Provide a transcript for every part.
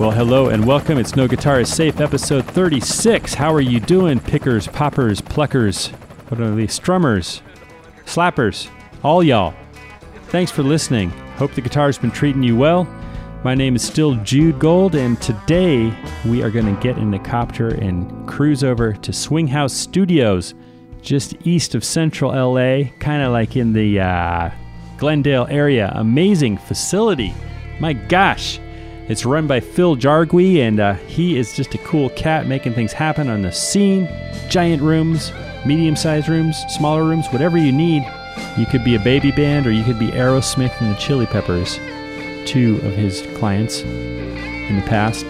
Well, hello and welcome. It's No Guitar is Safe, episode 36. How are you doing, pickers, poppers, pluckers, what are these, strummers, slappers, all y'all? Thanks for listening. Hope the guitar's been treating you well. My name is still Jude Gold, and today we are going to get in the copter and cruise over to Swing House Studios, just east of central LA, kind of like in the uh, Glendale area. Amazing facility. My gosh. It's run by Phil Jargui, and uh, he is just a cool cat making things happen on the scene. Giant rooms, medium sized rooms, smaller rooms, whatever you need. You could be a baby band, or you could be Aerosmith and the Chili Peppers, two of his clients in the past.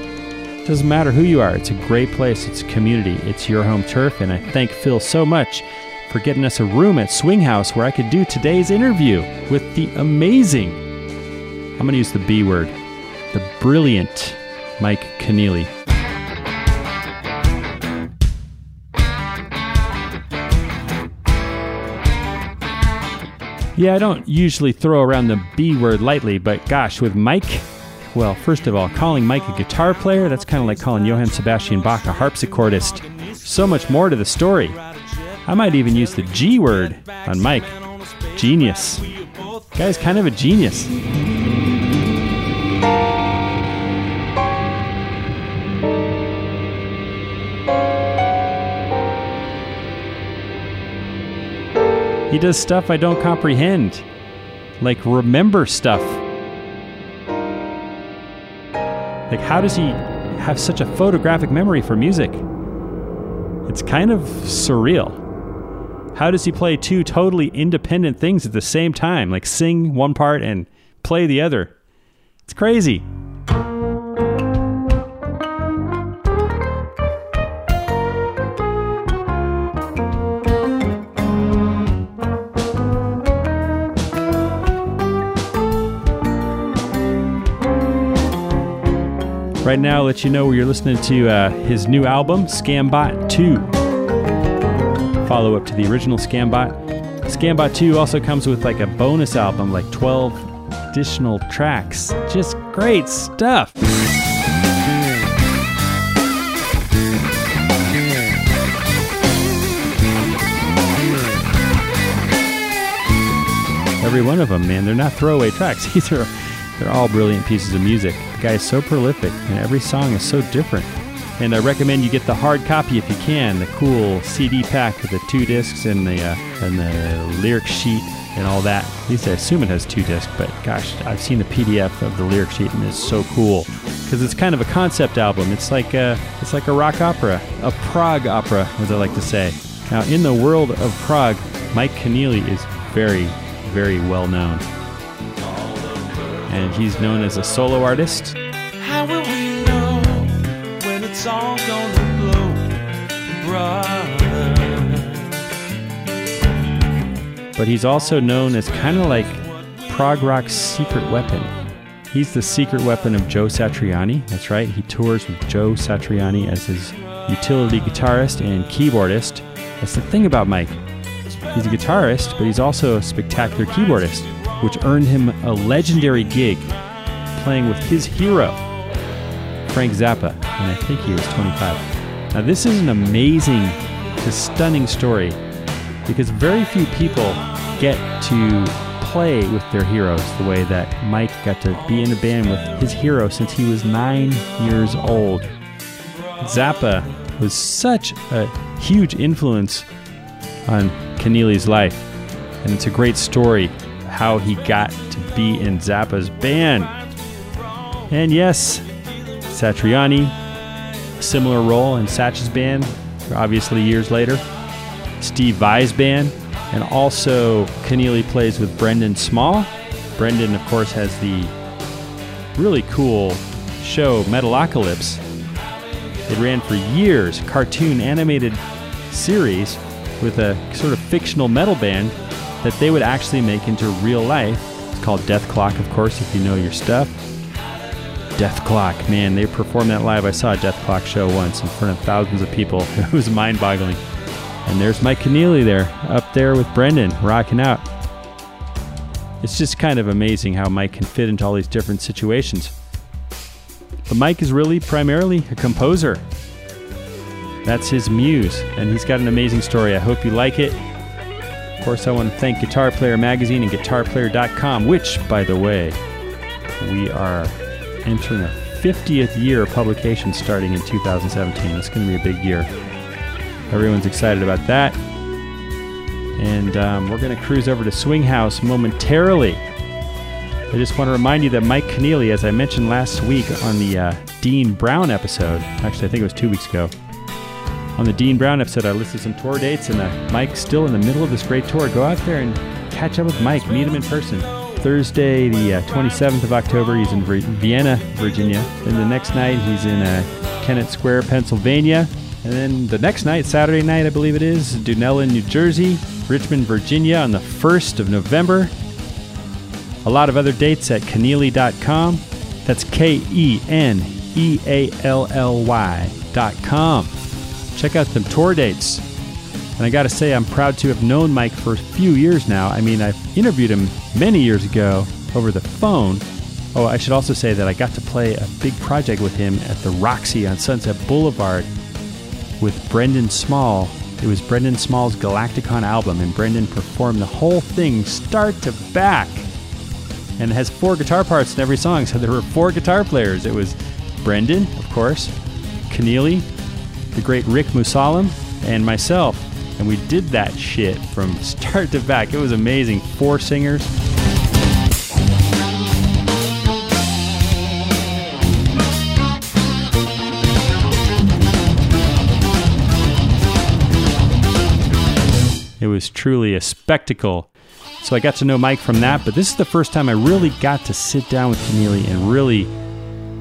Doesn't matter who you are, it's a great place, it's a community, it's your home turf, and I thank Phil so much for getting us a room at Swing House where I could do today's interview with the amazing, I'm going to use the B word, the brilliant Mike Keneally. Yeah, I don't usually throw around the B word lightly, but gosh, with Mike, well, first of all, calling Mike a guitar player, that's kind of like calling Johann Sebastian Bach a harpsichordist. So much more to the story. I might even use the G word on Mike. Genius. Guy's kind of a genius. He does stuff I don't comprehend, like remember stuff. Like, how does he have such a photographic memory for music? It's kind of surreal. How does he play two totally independent things at the same time, like sing one part and play the other? It's crazy. Right now, let you know where you're listening to uh, his new album, Scambot 2. Follow up to the original Scambot. Scambot 2 also comes with like a bonus album, like 12 additional tracks. Just great stuff. Every one of them, man, they're not throwaway tracks. These are they're all brilliant pieces of music. The guy is so prolific, and every song is so different. And I recommend you get the hard copy if you can, the cool CD pack with the two discs and the uh, and the lyric sheet and all that. At least I assume it has two discs, but gosh, I've seen the PDF of the lyric sheet and it's so cool because it's kind of a concept album. It's like a it's like a rock opera, a prog opera, as I like to say. Now, in the world of prog, Mike Keneally is very, very well known and he's known as a solo artist. How will we know when it's all gonna blow, brother? But he's also known as kind of like prog rock's secret weapon. He's the secret weapon of Joe Satriani. That's right, he tours with Joe Satriani as his utility guitarist and keyboardist. That's the thing about Mike. He's a guitarist, but he's also a spectacular keyboardist which earned him a legendary gig playing with his hero, Frank Zappa, and I think he was 25. Now, this is an amazing to stunning story because very few people get to play with their heroes the way that Mike got to be in a band with his hero since he was nine years old. Zappa was such a huge influence on Keneally's life, and it's a great story how he got to be in Zappa's band. And yes, Satriani, similar role in Satch's band, obviously years later. Steve Vai's band, and also Keneally plays with Brendan Small. Brendan, of course, has the really cool show Metalocalypse. It ran for years, cartoon animated series with a sort of fictional metal band that they would actually make into real life. It's called Dethklok, of course, if you know your stuff. Dethklok, man, they performed that live. I saw a Dethklok show once in front of thousands of people. It was mind boggling. And there's Mike Keneally there, up there with Brendan, rocking out. It's just kind of amazing how Mike can fit into all these different situations. But Mike is really primarily a composer. That's his muse, and he's got an amazing story. I hope you like it. Of course, I want to thank Guitar Player Magazine and GuitarPlayer.com, which, by the way, we are entering a 50th year of publication starting in 2017. It's going to be a big year. Everyone's excited about that. And um, we're going to cruise over to Swing House momentarily. I just want to remind you that Mike Keneally, as I mentioned last week on the uh, Dean Brown episode, actually, I think it was two weeks ago, on the Dean Brown episode, I listed some tour dates, and uh, Mike's still in the middle of this great tour. Go out there and catch up with Mike, meet him in person. Thursday, the uh, 27th of October, he's in Vir- Vienna, Virginia. Then the next night, he's in uh, Kennett Square, Pennsylvania. And then the next night, Saturday night, I believe it is, Dunellen, New Jersey, Richmond, Virginia on the 1st of November. A lot of other dates at Keneally.com. That's K E N E A L L Y.com. Check out them tour dates. And I got to say, I'm proud to have known Mike for a few years now. I mean, I've interviewed him many years ago over the phone. Oh, I should also say that I got to play a big project with him at the Roxy on Sunset Boulevard with Brendan Small. It was Brendan Small's Galaktikon album, and Brendan performed the whole thing start to back. And has four guitar parts in every song, so there were four guitar players. It was Brendan, of course, Keneally, the great Rick Musallam, and myself. And we did that shit from start to back. It was amazing. Four singers. It was truly a spectacle. So I got to know Mike from that, but this is the first time I really got to sit down with Keneally and really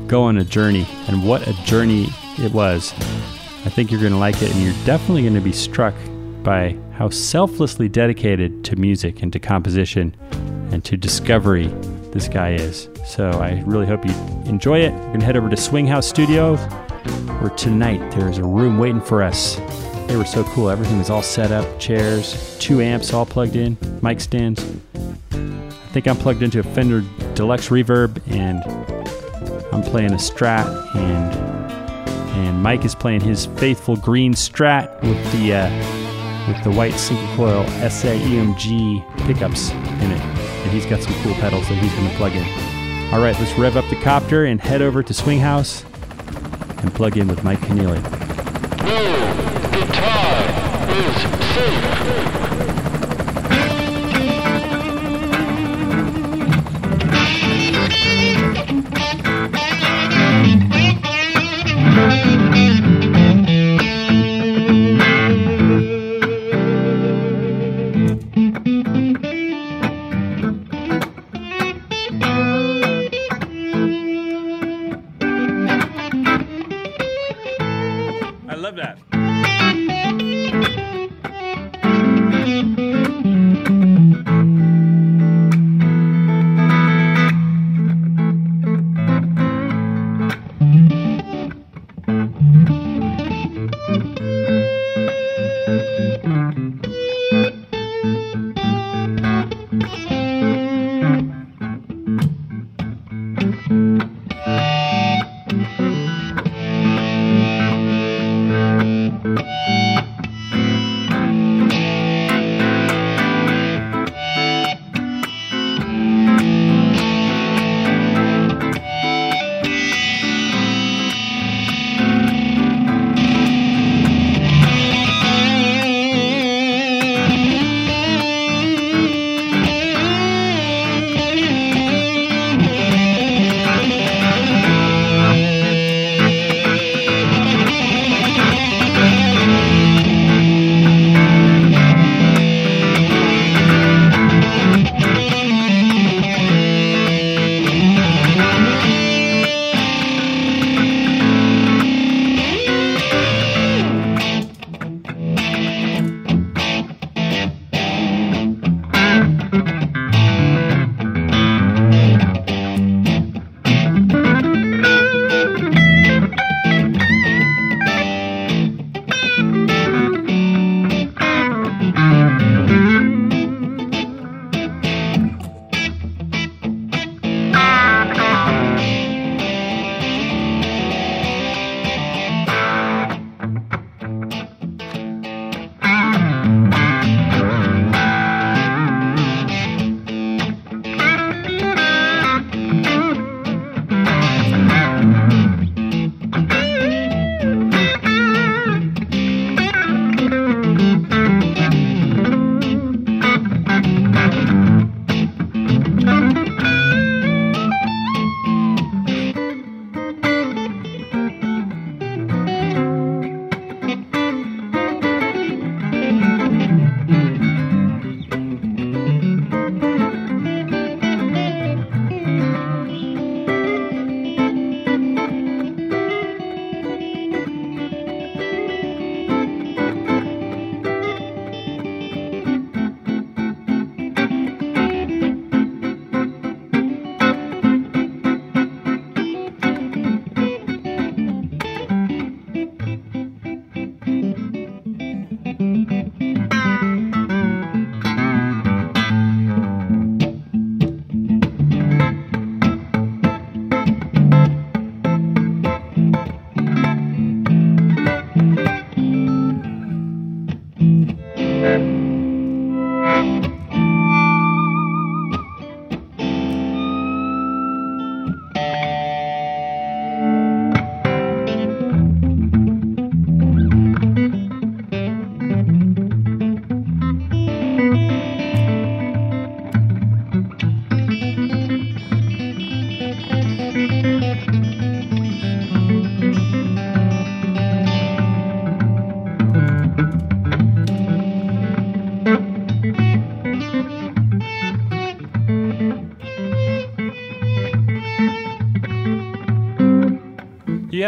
go on a journey. And what a journey it was. I think you're going to like it, and you're definitely going to be struck by how selflessly dedicated to music and to composition and to discovery this guy is. So I really hope you enjoy it. We're going to head over to Swing House Studio, where tonight there is a room waiting for us. They were so cool. Everything was all set up chairs, two amps all plugged in, mic stands. I think I'm plugged into a Fender Deluxe Reverb, and I'm playing a Strat, and and Mike is playing his faithful green Strat with the uh, with the white single coil SA EMG pickups in it, and he's got some cool pedals that he's going to plug in. All right, let's rev up the copter and head over to Swing House and plug in with Mike Keneally. guitar is safe.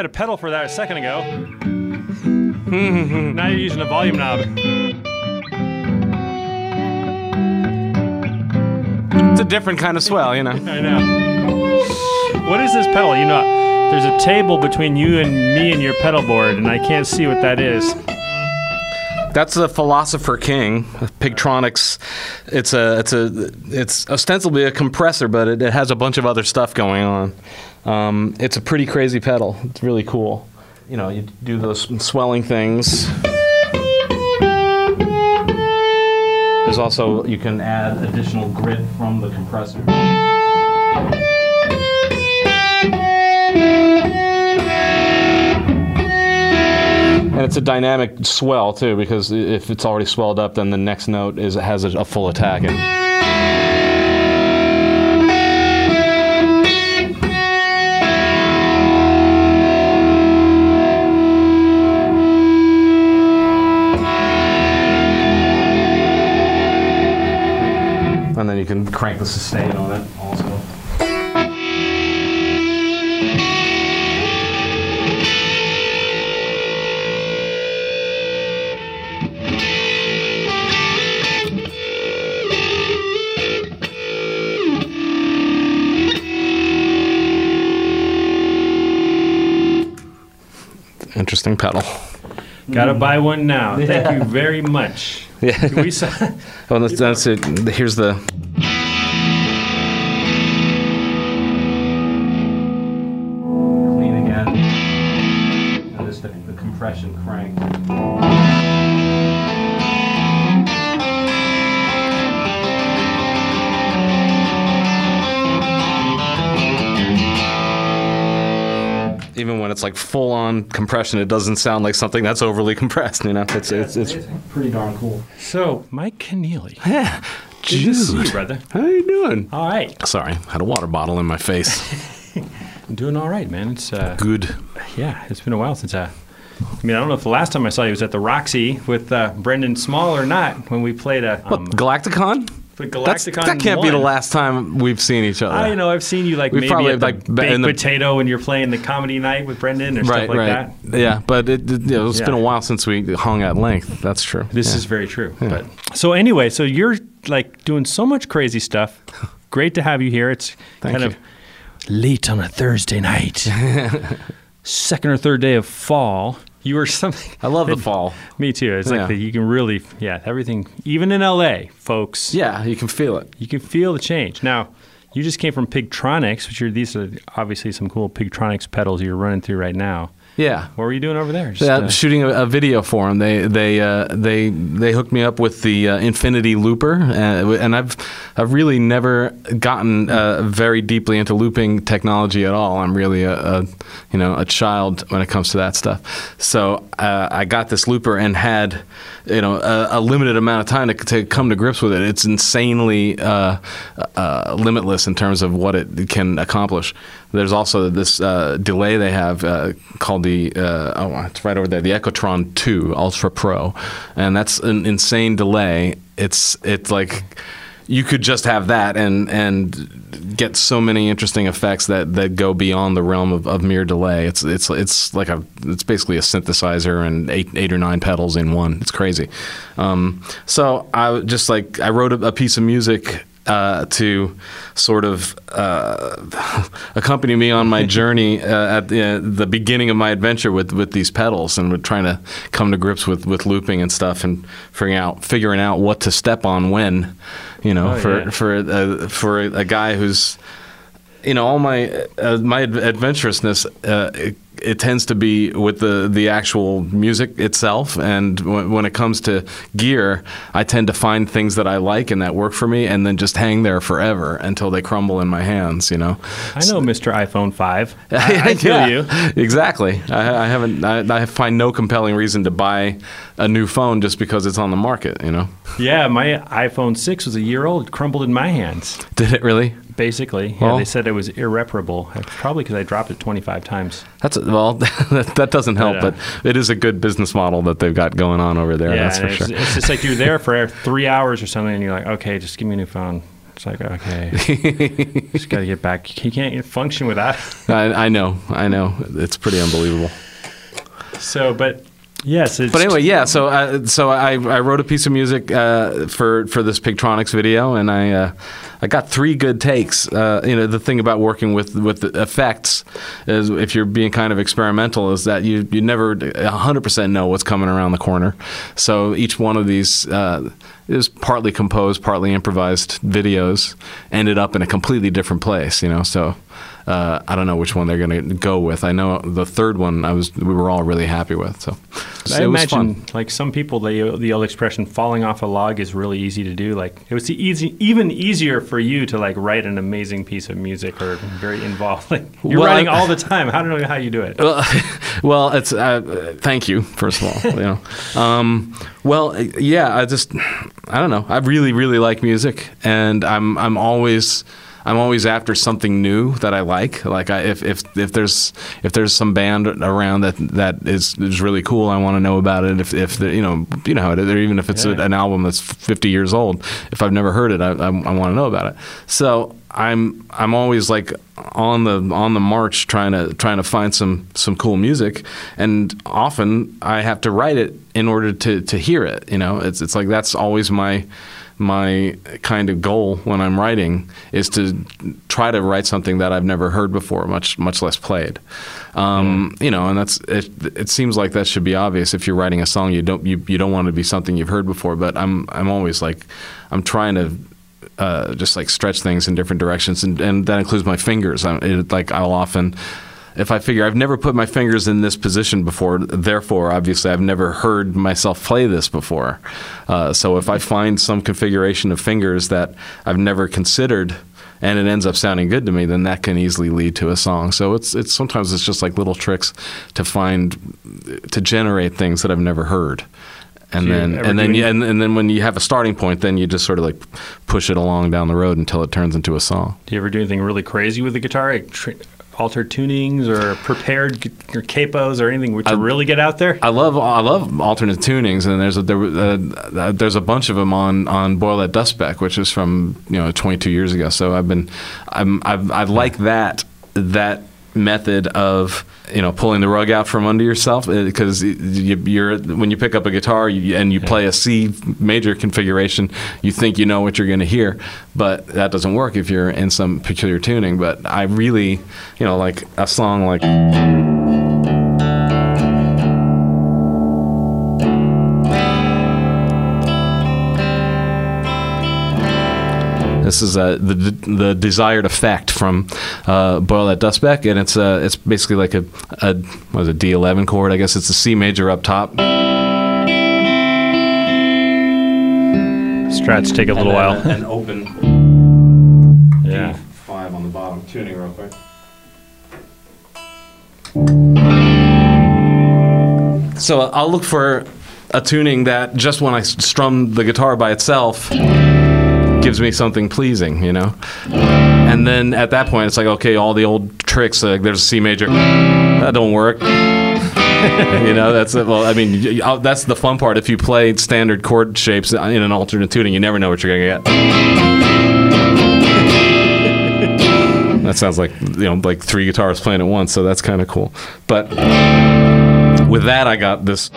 Had a pedal for that a second ago. Hmm. now you're using a volume knob. It's a different kind of swell, you know. I know. What is this pedal? You know, there's a table between you and me and your pedal board, and I can't see what that is. That's the Philosopher King, Pigtronix. It's a it's a it's ostensibly a compressor, but it, it has a bunch of other stuff going on. Um, it's a pretty crazy pedal. It's really cool. You know, you do those swelling things. There's also you can add additional grit from the compressor. And it's a dynamic swell too, because if it's already swelled up, then the next note is has a, a full attack. And and then you can crank the sustain on it Interesting pedal. Gotta buy one now. Thank you very much. Yeah. Can we Oh, that's, that's it. Here's the. Full on compression, it doesn't sound like something that's overly compressed. You know, it's it's, it's pretty darn cool. so, Mike Keneally. Yeah, Good to see you, brother. How you doing? All right. Sorry, had a water bottle in my face. I'm doing all right, man. It's uh, Good. yeah, it's been a while since I. I mean, I don't know if the last time I saw you was at the Roxy with uh, Brendan Small or not when we played a What, um, Galaktikon? That's, that can't be the last time we've seen each other. I know. I've seen you like We've maybe probably, at like, baked in the- potato when you're playing the comedy night with Brendan or Right, stuff like right. that. Yeah, but it, it, you know, it's been a while since we hung at length. That's true. This Yeah. is very true. But so anyway, so you're like doing so much crazy stuff. Great to have you here. It's Thank kind you. of late on a Thursday night, second or third day of fall. You were something. I love the fall. Me too. It's Yeah. like that you can really, yeah, everything. Even in LA, folks, Yeah, you can feel it. you can feel the change. Now, you just came from Pigtronix, which are these are obviously some cool Pigtronix pedals you're running through right now. Yeah. What were you doing over there? Just, Yeah, uh, shooting a, a video for them. They they uh, they they hooked me up with the uh, Infinity Looper, uh, and I've I've really never gotten uh, very deeply into looping technology at all. I'm really a, a you know a child when it comes to that stuff. So uh, I got this looper and had you know a, a limited amount of time to, to come to grips with it. It's insanely uh, uh, limitless in terms of what it can accomplish. There's also this uh, delay they have uh, called the uh, oh it's right over there the Echolution 2 Ultra Pro, and that's an insane delay. It's it's like you could just have that and and get so many interesting effects that, that go beyond the realm of, of mere delay. It's it's it's like a it's basically a synthesizer and eight eight or nine pedals in one. It's crazy. Um, so I just like I wrote a, a piece of music uh, to sort of uh, accompany me on my journey uh, at the, uh, the beginning of my adventure with, with these pedals and with trying to come to grips with, with looping and stuff and figuring out figuring out what to step on when, you know, Oh, for yeah. for a, for a guy who's you know all my uh, my adventurousness uh, it tends to be with the the actual music itself. And when, when it comes to gear, I tend to find things that I like and that work for me, and then just hang there forever until they crumble in my hands. You know. I know Mr. iPhone 5. I, I feel Yeah, you. Exactly. I, I haven't. I, I find no compelling reason to buy a new phone just because it's on the market. You know. Yeah, my iPhone 6 was a year old. It crumbled in my hands, Did it really? Basically. Yeah, Well- they said it was irreparable. Probably because I dropped it 25 times. That's well. that, doesn't help, But, uh, but it is a good business model that they've got going on over there. yeah, that's for it's, sure. it's just like you're there for three hours or something, and you're like, okay, just give me a new phone. It's like, okay, just got to get back. You can't function without. it. I, I know. I know. It's pretty unbelievable. So, but yes, But anyway, yeah. So, uh, so I, I wrote a piece of music uh, for for this Pigtronix video, and I uh, I got three good takes. Uh, you know, the thing about working with with effects is if you're being kind of experimental, is that you you never 100 percent know what's coming around the corner. So each one of these. Uh, is partly composed, partly improvised videos ended up in a completely different place, you know. So uh, I don't know which one they're going to go with. I know the third one I was we were all really happy with. So, so I imagine, like some people, the the old expression "falling off a log" is really easy to do. Like it was easy, even easier for you to like write an amazing piece of music or very involved. Like you're Well, writing all the time. I don't know how you do it. Well, well, it's uh, thank you first of all. You know, um, well, yeah, I just I don't know. I really really like music, and I'm I'm always. I'm always after something new that I like. Like I, if, if if there's if there's some band around that that is, is really cool, I want to know about it. If if the, you know you know how it is, or even if it's Yeah. an album that's 50 years old, if I've never heard it, I, I, I want to know about it. So I'm I'm always like on the on the march trying to trying to find some some cool music, and often I have to write it in order to to hear it. You know, it's it's like that's always my my kind of goal when I'm writing is to try to write something that I've never heard before, much much less played. Um, You know, and that's it, it. seems like that should be obvious. If you're writing a song, you don't you, you don't want it to be something you've heard before. But I'm I'm always like I'm trying to uh, just like stretch things in different directions, and, and that includes my fingers. I, it, like I'll often, if I figure I've never put my fingers in this position before, therefore, obviously, I've never heard myself play this before. Uh, so if I find some configuration of fingers that I've never considered. And it ends up sounding good to me, then that can easily lead to a song. So it's it's sometimes it's just like little tricks to find to generate things that I've never heard and then and then and, and then when you have a starting point, then you just sort of like push it along down the road until it turns into a song. Do you ever do anything really crazy with the guitar? Like altered tunings or prepared or capos or anything to really get out there? I love I love alternate tunings, and there's a there, uh, there's a bunch of them on on Boil That Dust Speck, which is from you know 22 years ago. So I've been I'm I've, I like that that method of you know pulling the rug out from under yourself uh, because you, you're when you pick up a guitar and you play a C major configuration you think you know what you're going to hear but that doesn't work if you're in some peculiar tuning. But I really you know like a song like This is uh, the the desired effect from uh, Boil That Dust Speck, and it's uh, it's basically like a, a what is it D11 chord? I guess it's a C major up top. Strats take a little while. An open yeah. five on the bottom. Tuning real quick. So I'll look for a tuning that just when I strum the guitar by itself gives me something pleasing, you know. And then at that point, it's like okay, all the old tricks. Like there's a C major, that don't work. you know, that's. Well, I mean, that's the fun part. If you play standard chord shapes in an alternate tuning, you never know what you're gonna get. That sounds like you know, like three guitars playing at once. So that's kind of cool. But with that, I got this.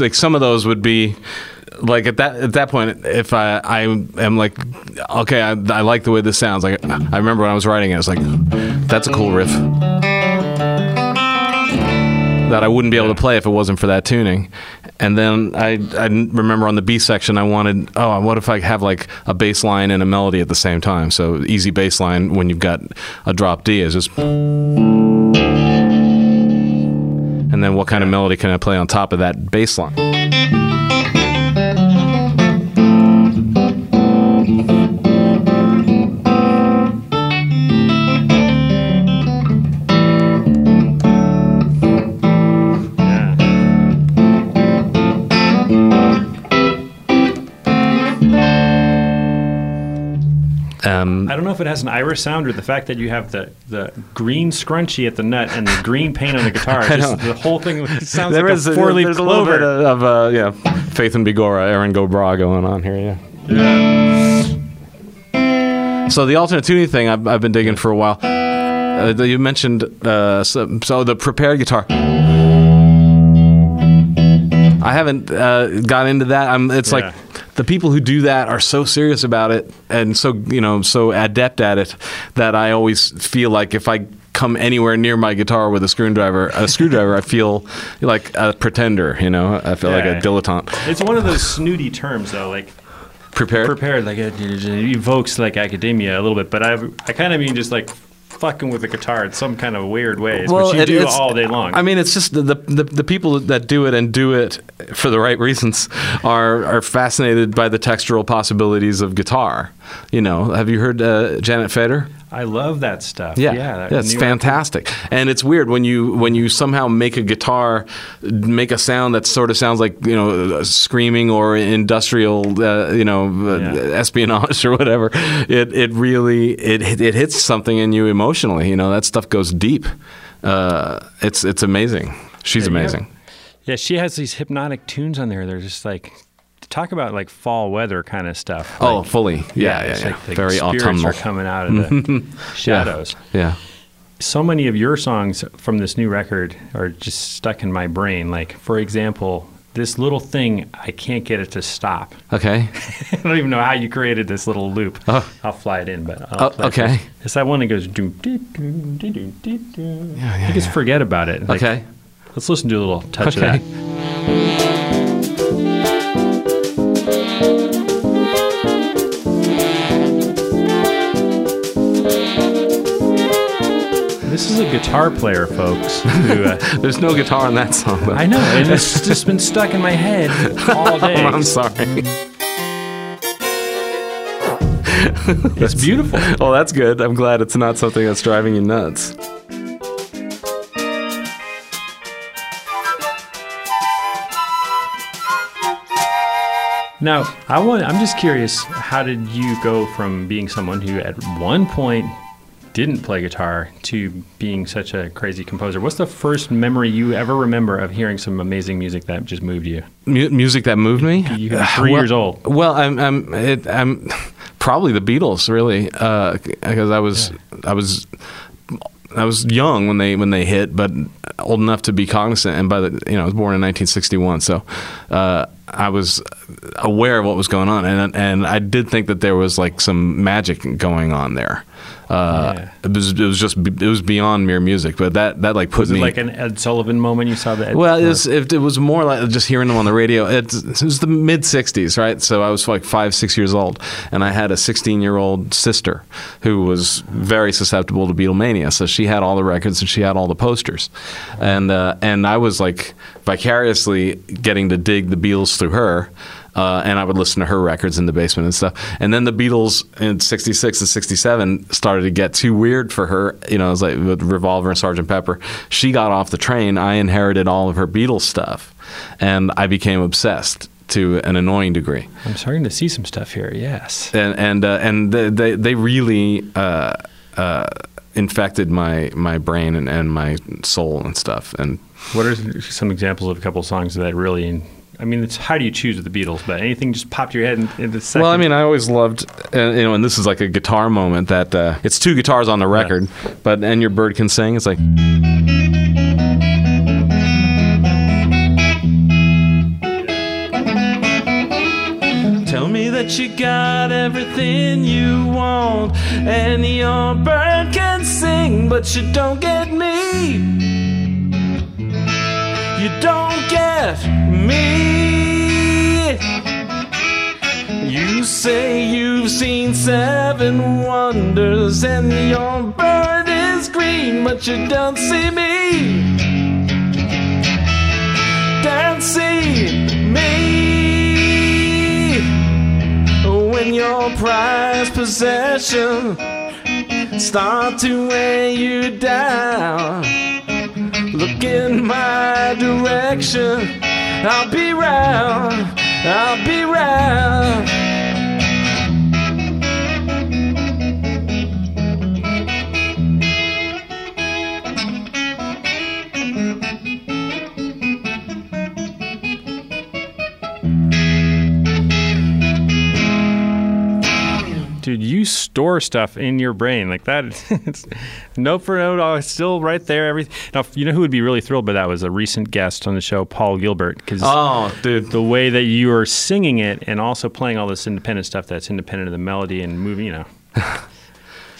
Like some of those would be like at that at that point if I I am like okay I, I like the way this sounds like I remember when I was writing it I was like that's a cool riff that I wouldn't be able to play if it wasn't for that tuning. And then I, I remember on the B section, I wanted, oh, what if I have like a bass line and a melody at the same time? So easy bass line when you've got a drop D is just. And then what kind of melody can I play on top of that bass line? Um, I don't know if it has an Irish sound or the fact that you have the, the green scrunchie at the nut and the green paint on the guitar. Just the whole thing sounds there like is a four leaf there's a little clover. bit of, uh, yeah, Faith and Begorra, Erin Go Bragh going on here. Yeah. So the alternate tuning thing I've, I've been digging for a while. Uh, you mentioned uh, so, so the prepared guitar. I haven't uh, got into that. I'm, it's Yeah. like the people who do that are so serious about it and so you know so adept at it that I always feel like if I come anywhere near my guitar with a screwdriver, a screwdriver, I feel like a pretender. You know, I feel like a dilettante. It's one of those snooty terms, though. Like Prepared. prepared, like it, it evokes like academia a little bit. But I, I kind of mean just like fucking with the guitar in some kind of weird ways, which you it- do all day long. I mean, it's just the, the the the people that do it and do it for the right reasons are are fascinated by the textural possibilities of guitar. You know, have you heard uh, Janet Feder? I love that stuff. Yeah, yeah, that that's new- fantastic. And it's weird when you when you somehow make a guitar make a sound that sort of sounds like you know screaming or industrial uh, you know uh, Yeah. espionage or whatever. It it really it it hits something in you emotionally. You know that stuff goes deep. Uh, it's it's amazing. She's Yeah, amazing. Yeah, she has these hypnotic tunes on there. They're just like talk about like fall weather kind of stuff. oh, Like, fully. Yeah, yeah, it's yeah. like the Very spirits autumnal. are coming out of the shadows. Yeah. So many of your songs from this new record are just stuck in my brain. Like, for example, this little thing, I can't get it to stop. Okay. I don't even know how you created this little loop. Oh. I'll fly it in, but I'll Oh, okay. first. It's that one that goes do do do do do do do. Yeah, yeah, you just yeah. forget about it. Like, Okay. Let's listen to a little touch Okay. of that. This is a guitar player, folks. Who, uh, There's no guitar in that song. Though. I know, and it's just been stuck in my head all day. I'm sorry. It's beautiful. Well, that's good. I'm glad it's not something that's driving you nuts. Now, I want. I'm just curious. How did you go from being someone who, at one point, didn't play guitar to being such a crazy composer? What's the first memory you ever remember of hearing some amazing music that just moved you? Mu- music that moved me. You were three Well- years old. Well, I'm I'm it, I'm probably the Beatles, really, because I was I was I was young when they when they hit, but old enough to be cognizant. And by the you know, I was born in 1961, so uh, I was aware of what was going on, and and I did think that there was like some magic going on there. Uh, Yeah. It was it was just it was beyond mere music, but that that like put Was it me like an Ed Sullivan moment you saw that? well, it was, it, it was more like just hearing them on the radio. It, it was the mid '60s, right? So I was like five, six years old, and I had a 16-year-old sister who was very susceptible to Beatlemania. So she had all the records and she had all the posters, and uh, and I was like vicariously getting to dig the Beatles through her. Uh, and I would listen to her records in the basement and stuff. And then the Beatles in '66 and '67 started to get too weird for her. You know, it was like with Revolver and Sgt. Pepper. She got off the train. I inherited all of her Beatles stuff, and I became obsessed to an annoying degree. I'm starting to see some stuff here. Yes. And and uh, and they they, they really. Uh, uh, infected my my brain and, and my soul and stuff and What are some examples of a couple songs that really? I mean, it's how do you choose with the Beatles? But anything just popped your head in, in the second. Well, I mean, I always loved, and, you know, and this is like a guitar moment that uh, it's two guitars on the record, yeah. but and your bird can sing. It's like. Tell me that you got everything you want, and your bird can sing, but you don't get me. Don't get me. You say you've seen seven wonders, and your bird is green, but you don't see me. Don't see me. When your prized possession start to weigh you down. Look in my direction. I'll be round. I'll be round. Dude, you store stuff in your brain like that. It's note for note, it's still right there. Everything. Now, you know who would be really thrilled by that was a recent guest on the show, Paul Gilbert, because Oh, dude. the way that you are singing it and also playing all this independent stuff that's independent of the melody and moving, you know.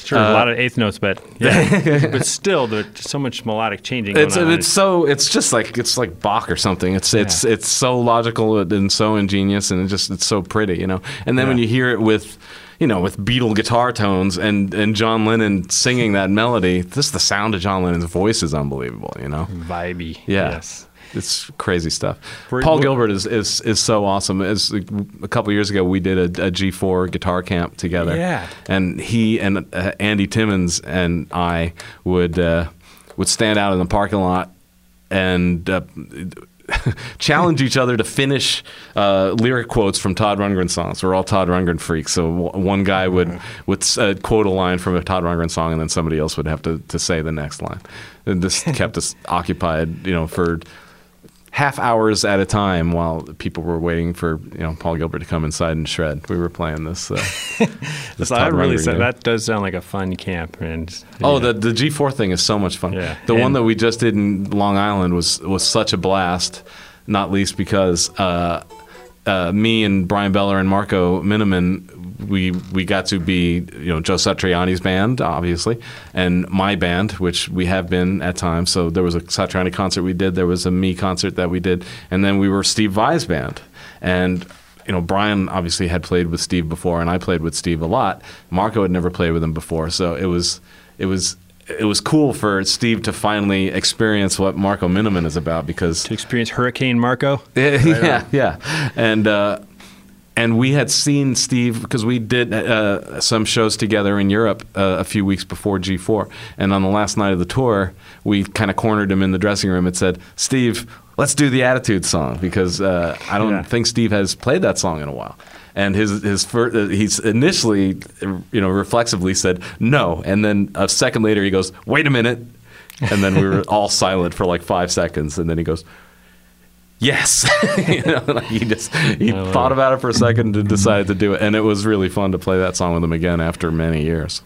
Sure, a lot of uh, eighth notes, but yeah, but still, there's so much melodic changing. It's it's so it's just like it's like Bach or something. It's it's it's so logical and so ingenious and it just it's so pretty, you know. And then when you hear it with you know, with Beatle guitar tones and, and John Lennon singing that melody, just the sound of John Lennon's voice is unbelievable, you know? vibey. Yeah. Yes. It's crazy stuff. We're- Paul we're- Gilbert is, is, is so awesome. As a couple years ago, we did a, a G4 guitar camp together. Yeah. And he and uh, Andy Timmons and I would uh, would stand out in the parking lot and uh, challenge each other to finish uh, lyric quotes from Todd Rundgren songs. We're all Todd Rundgren freaks. So w- one guy would would uh, quote a line from a Todd Rundgren song, and then somebody else would have to, to say the next line. And this kept us occupied, you know, for half hours at a time while people were waiting for you know Paul Gilbert to come inside and shred. We were playing this. Uh, this So I really said that does sound like a fun camp. And Oh, yeah. the the G four thing is so much fun. Yeah. The one that we just did in Long Island was was such a blast. Not least because uh, uh, me and Bryan Beller and Marco Minnemann, we we got to be you know Joe Satriani's band, obviously, and my band, which we have been at times. So there was a Satriani concert we did. There was a me concert that we did, and then we were Steve Vai's band, and you know, Brian obviously had played with Steve before, and I played with Steve a lot. Marco had never played with him before, so it was it was it was cool for Steve to finally experience what Marco Minnemann is about because to experience Hurricane Marco. yeah, yeah, and uh, and we had seen Steve because we did uh, some shows together in Europe uh, a few weeks before G4, and on the last night of the tour, we kind of cornered him in the dressing room and said, "Steve, let's do the Attitude song because uh, I don't Yeah. think Steve has played that song in a while." And his his fir- uh, he's initially, you know, reflexively said no, and then a second later he goes, "Wait a minute," and then we were all silent for like five seconds, and then he goes, yes. you know, like he just he thought about it for a second and decided to do it, and it was really fun to play that song with him again after many years.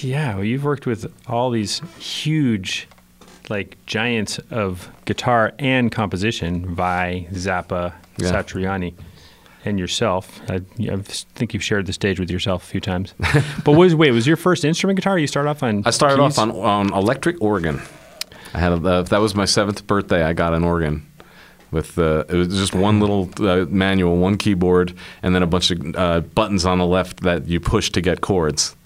Yeah, well, you've worked with all these huge, like giants of guitar and composition, Vai, Zappa, Yeah. Satriani, and yourself. I, I think you've shared the stage with yourself a few times. but was wait, was your first instrument guitar? You started off on. I started keys? off on on electric organ. I had a, uh, that was my seventh birthday. I got an organ. With uh, it was just one little uh, manual, one keyboard, and then a bunch of uh, buttons on the left that you push to get chords.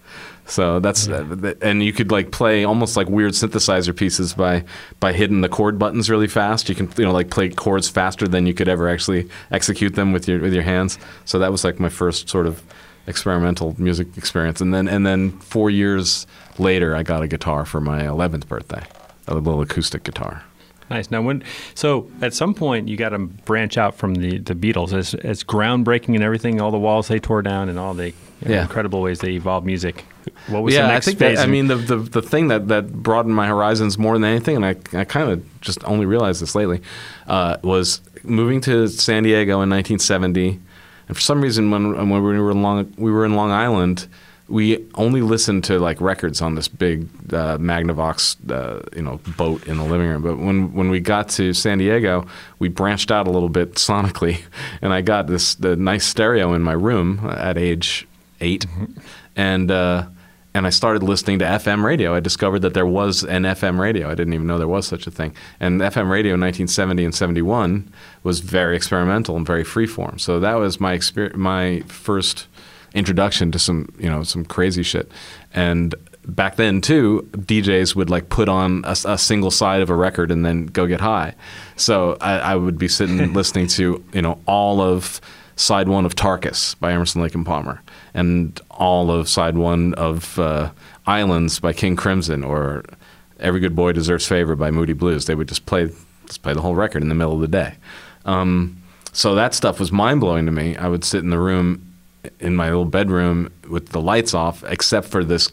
So that's uh, and you could like play almost like weird synthesizer pieces by by hitting the chord buttons really fast. You can you know like play chords faster than you could ever actually execute them with your with your hands. So that was like my first sort of experimental music experience. And then and then four years later, I got a guitar for my 11th birthday, a little acoustic guitar. Nice. Now, when so at some point you got to branch out from the the Beatles as as groundbreaking and everything, all the walls they tore down and all the you know, Yeah. incredible ways they evolved music. What was yeah, the I think phase? that, I mean the, the the thing that that broadened my horizons more than anything, and I I kind of just only realized this lately, uh, was moving to San Diego in 1970, and for some reason when when we were in Long we were in Long Island, we only listened to like records on this big uh, Magnavox, uh, you know, boat in the living room. But when when we got to San Diego, we branched out a little bit sonically, and I got this the nice stereo in my room at age 8 and. Uh, and I started listening to FM radio. I discovered that there was an FM radio. I didn't even know there was such a thing. And FM radio in 1970 and 71 was very experimental and very freeform. So that was my exper- my first introduction to some you know some crazy shit. And back then too, DJs would like put on a, a single side of a record and then go get high. So I, I would be sitting listening to you know all of side one of Tarkus by Emerson, Lake and Palmer, and all of side one of uh, Islands by King Crimson, or Every Good Boy Deserves Favor by Moody Blues. They would just play just play the whole record in the middle of the day. Um, so that stuff was mind blowing to me. I would sit in the room in my little bedroom with the lights off, except for this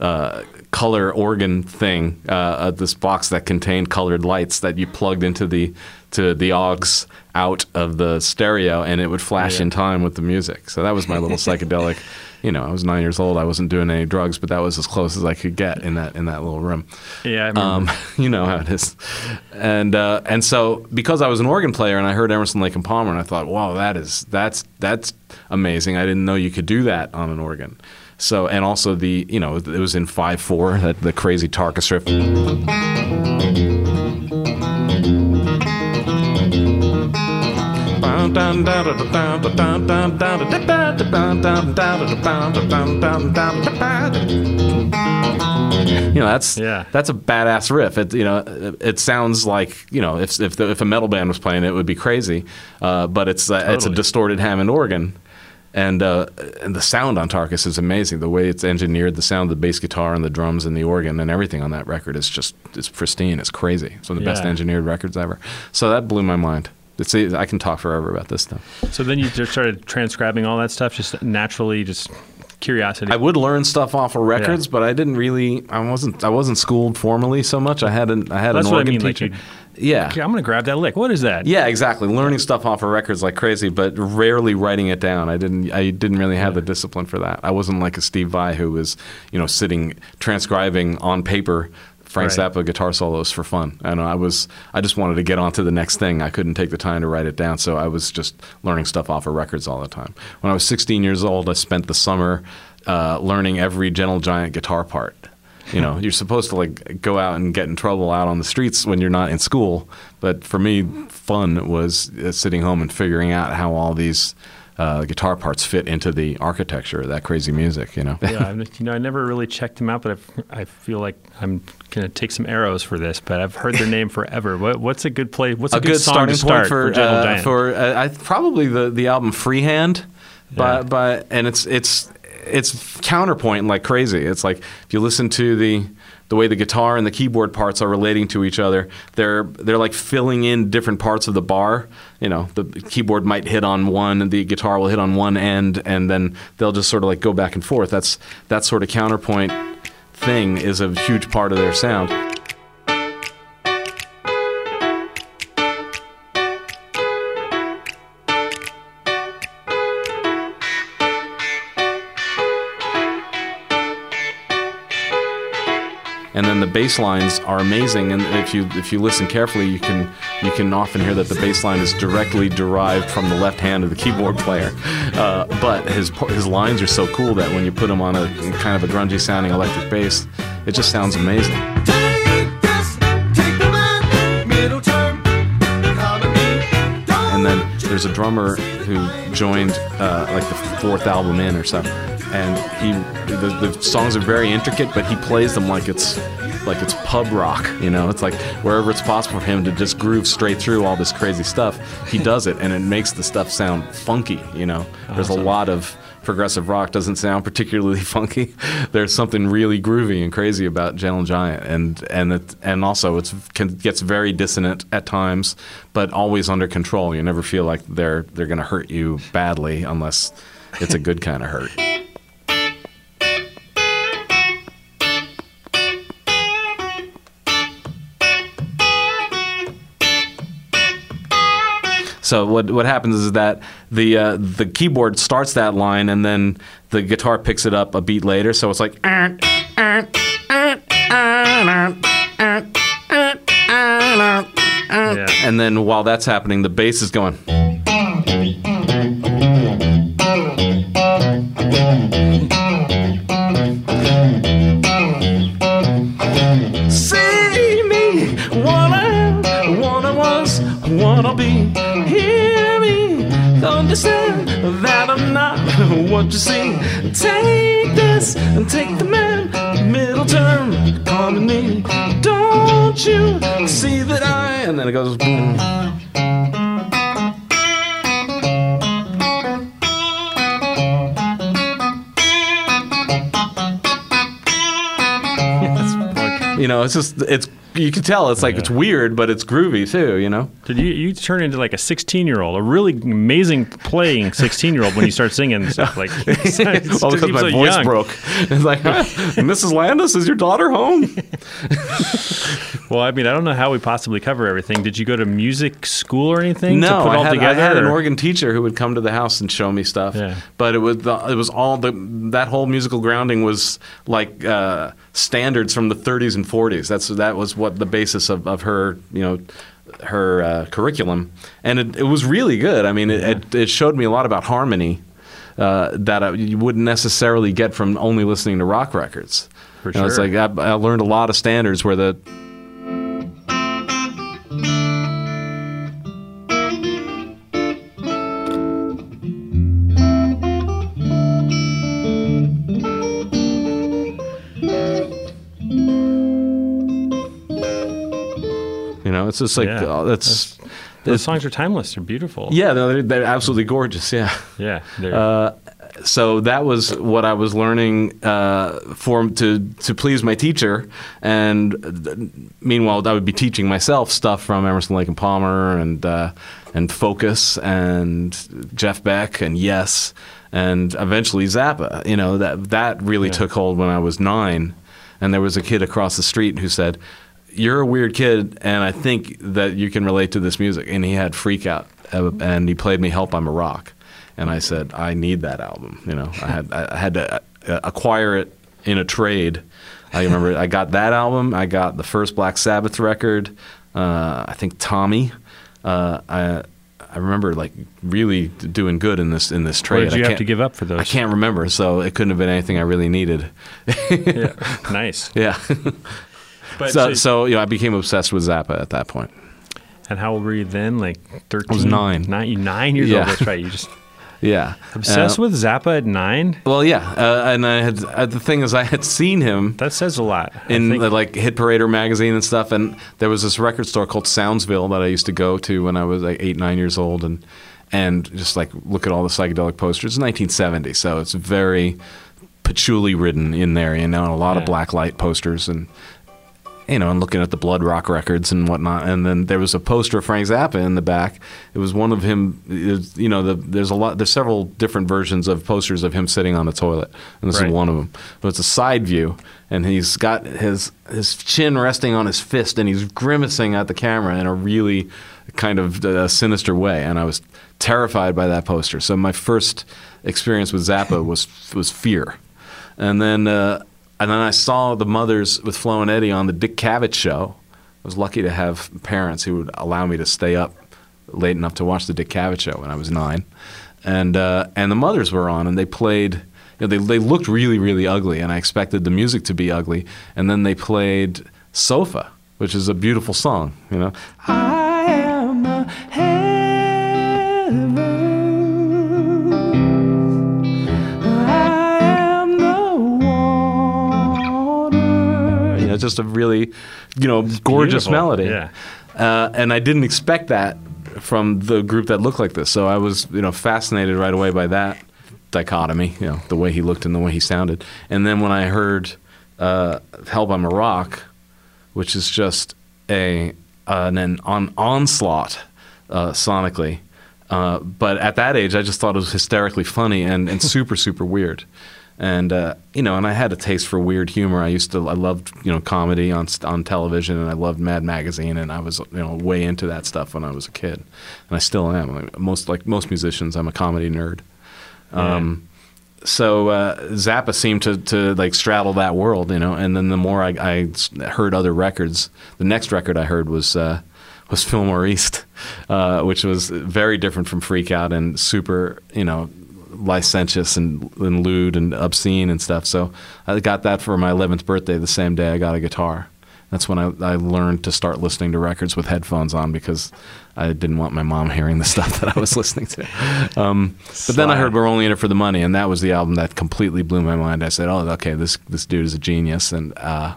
uh, color organ thing, uh, uh, this box that contained colored lights that you plugged into the to the aux out of the stereo, and it would flash in time with the music. So that was my little psychedelic. You know, I was nine years old. I wasn't doing any drugs, but that was as close as I could get in that in that little room. Yeah, I. Um, you know how it is, and uh, and so because I was an organ player and I heard Emerson, Lake and Palmer, and I thought, wow, that is that's that's amazing. I didn't know you could do that on an organ. So and also the you know it was in five four that the crazy Tarkus riff. You know that's Yeah. that's a badass riff. It you know it, it sounds like you know if if, the, if a metal band was playing it, it would be crazy, uh, but it's uh, it's a distorted Hammond organ, and uh, and the sound on Tarkus is amazing. The way it's engineered, the sound of the bass guitar and the drums and the organ and everything on that record is just it's pristine. It's crazy. It's one of the best engineered records ever. So that blew my mind. It's, I can talk forever about this stuff. so then you just started transcribing all that stuff, just naturally, just curiosity. I would learn stuff off of records, but I didn't really. I wasn't. I wasn't schooled formally so much. I had an. I had That's an what I organ mean, teacher. you- yeah. okay, I'm going to grab that lick. What is that? Yeah, exactly. Learning stuff off of records like crazy, but rarely writing it down. I didn't. I didn't really have the discipline for that. I wasn't like a Steve Vai who was, you know, sitting transcribing on paper Frank Right. Zappa guitar solos for fun. And I was. I just wanted to get on to the next thing. I couldn't take the time to write it down, so I was just learning stuff off of records all the time. When I was 16 years old, I spent the summer uh, learning every Gentle Giant guitar part. You know, you're supposed to like go out and get in trouble out on the streets when you're not in school. But for me, fun was uh, sitting home and figuring out how all these uh, guitar parts fit into the architecture of that crazy music. You know, yeah, you know, I never really checked them out, but I've, I feel like I'm going to take some arrows for this. But I've heard their name forever. What, what's a good play? What's a, a good song starting start point for Gentle uh, for uh, I, probably the the album Freehand, but Yeah. by and it's it's it's counterpoint like crazy. It's like if you listen to the the way the guitar and the keyboard parts are relating to each other, they're they're like filling in different parts of the bar. You know, the keyboard might hit on one, and the guitar will hit on one end, and then they'll just sort of like go back and forth. That's that sort of counterpoint thing is a huge part of their sound. Bass lines are amazing. And if you if you listen carefully, you can you can often hear that the bass line is directly derived from the left hand of the keyboard player. Uh, but his his lines are so cool that when you put them on a kind of a grungy sounding electric bass, it just sounds amazing. And then there's a drummer who joined uh, like the fourth album in or so, and he the, the songs are very intricate, but he plays them like it's like it's pub rock. You know, it's like wherever it's possible for him to just groove straight through all this crazy stuff, he does it, and it makes the stuff sound funky. You know, there's a lot of progressive rock doesn't sound particularly funky. There's something really groovy and crazy about Gentle Giant, and and it, and also it's can, gets very dissonant at times, but always under control. You never feel like they're they're going to hurt you badly unless it's a good kind of hurt. So what what happens is that the uh, the keyboard starts that line and then the guitar picks it up a beat later. So it's like. Yeah. And then while that's happening, the bass is going. See me, what I am, what I was, what I'll be. That I'm not what you see. Take this and take the man, middle term, me. Don't you see that I? And then it goes. boom. You know, it's just it's you can tell it's like it's weird, but it's groovy too. You know. Did you you turn into like a 16 year old, a really amazing playing 16 year old when you start singing stuff like? Well, because my so voice young. broke. It's like, Mrs. Landis, is your daughter home? Well, I mean, I don't know how we possibly cover everything. Did you go to music school or anything to No, put I all had, together? I had an or- organ teacher who would come to the house and show me stuff. Yeah. But it was the, it was all the that whole musical grounding was like uh, standards from the 30s and 40s. That's that was what the basis of, of her you know her uh, curriculum, and it, it was really good. I mean, it, it, it showed me a lot about harmony. Uh, that I, you wouldn't necessarily get from only listening to rock records. For You know, It's like I, I learned a lot of standards where the it's just like Yeah. uh, that's, Those songs are timeless. They're beautiful. yeah they're, they're absolutely gorgeous yeah Yeah. uh, so that was what I was learning uh, for to to please my teacher, and meanwhile I would be teaching myself stuff from Emerson, Lake and Palmer, and uh, and Focus, and Jeff Beck, and Yes, and eventually Zappa. You know that that really Yeah. took hold when I was nine, and there was a kid across the street who said. You're a weird kid, and I think that you can relate to this music. And he had Freak Out, uh, and he played me "Help I'm a Rock," and I said, I need that album. You know, I had I had to uh, acquire it in a trade. I remember I got that album. I got the first Black Sabbath record. Uh, I think Tommy. Uh, I I remember like really doing good in this in this what trade. did I you have to give up for those? I can't remember, so it couldn't have been anything I really needed. Yeah. nice. yeah. But so so- so you know, I became obsessed with Zappa at that point. and how old were you then? Like 13? I was nine. Nine, nine years Yeah. old. That's right. You just Yeah. obsessed Uh, with Zappa at nine? Well, yeah, uh, and I had uh, the thing is I had seen him That says a lot. I in think. like Hit Parader magazine and stuff. And there was this record store called Soundsville that I used to go to when I was like eight, nine years old, and and just like look at all the psychedelic posters. It's 1970, so it's very patchouli ridden in there, you know, and a lot of black light posters and. You know, and looking at the Blood Rock records and whatnot, and then there was a poster of Frank Zappa in the back. It was one of him. was- You know, the, there's a lot. There's several different versions of posters of him sitting on the toilet, and this Right. is one of them. But it's a side view, and he's got his his chin resting on his fist, and he's grimacing at the camera in a really kind of uh, sinister way. And I was terrified by that poster. So my first experience with Zappa was was fear, and then uh, and then I saw the mothers with Flo and Eddie on the Dick Cavett show. I was lucky to have parents who would allow me to stay up late enough to watch the Dick Cavett show when I was nine, and uh, and the mothers were on and they played. You know, they they looked really really ugly, and I expected the music to be ugly. And then they played "Sofa," which is a beautiful song. You know, I am a just a really, you know, gorgeous beautiful, melody. yeah. Uh, and I didn't expect that from the group that looked like this. So I was, you know, fascinated right away by that dichotomy. You know, the way he looked and the way he sounded. And then when I heard uh, "Help I'm a Rock," which is just a an, an on, onslaught uh, sonically. Uh, but at that age, I just thought it was hysterically funny and, and super, super weird. And uh, you know, and I had a taste for weird humor. I used to, I loved you know comedy on on television, and I loved Mad Magazine, and I was you know way into that stuff when I was a kid, and I still am. Like most like most musicians, I'm a comedy nerd. Um, so uh, Zappa seemed to, to like straddle that world, you know. And then the more I, I heard other records, the next record I heard was uh, was Fillmore East, uh, which was very different from Freak Out and super, you know, licentious and, and lewd and obscene and stuff. So I got that for my 11th birthday, the same day I got a guitar. That's when I, I learned to start listening to records with headphones on because I didn't want my mom hearing the stuff that I was listening to. Um, but then I heard we're only in it for the money, and that was the album that completely blew my mind. I said, "Oh, okay, this this dude is a genius," and uh,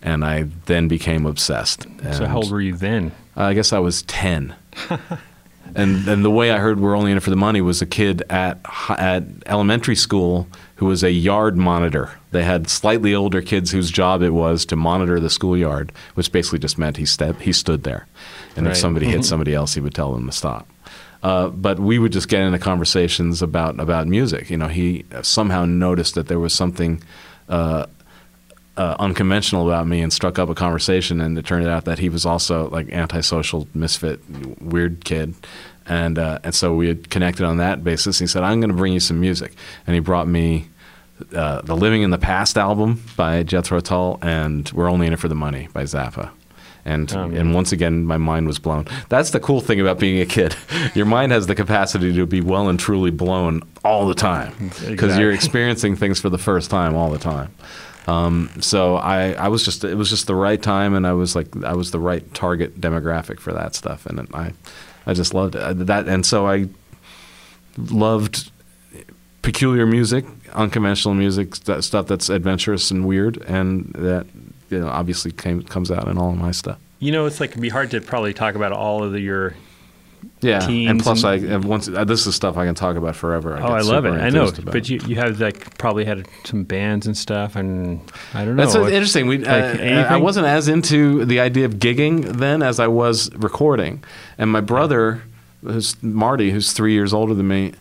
and I then became obsessed. So how old were you then? I guess I was ten. and and the way I heard we're only in it for the money was a kid at at elementary school who was a yard monitor. They had slightly older kids whose job it was to monitor the schoolyard, which basically just meant he step he stood there, and Right. if somebody hit somebody else, he would tell them to stop. Uh, but we would just get into conversations about about music. You know, he somehow noticed that there was something. Uh, uh, unconventional about me and struck up a conversation and it turned out that he was also like antisocial misfit weird kid. And uh, and so we had connected on that basis. He said i'm going to bring you some music. And he brought me uh, the living in the past album by jethro tull and we're only in it for the money by zappa. And Oh, and once again my mind was blown. That's the cool thing about being a kid. Your mind has the capacity to be well and truly blown all the time. Because you're experiencing things for the first time all the time um, so I, I was just it was just the right time and I was like I was the right target demographic for that stuff and I I just loved it Uh, that and so I loved peculiar music unconventional music st- stuff that's adventurous and weird and that you know, obviously came, comes out in all of my stuff You know, it's like it'd be hard to probably talk about all of the, your. Yeah and plus I and- and once uh, this is stuff I can talk about forever oh, get I love it. I know, but you you have like probably had some bands and stuff, and I don't know. That's what- interesting. We, like uh, I wasn't as into the idea of gigging then as I was recording. And my brother, who's Marty, who's three years older than me,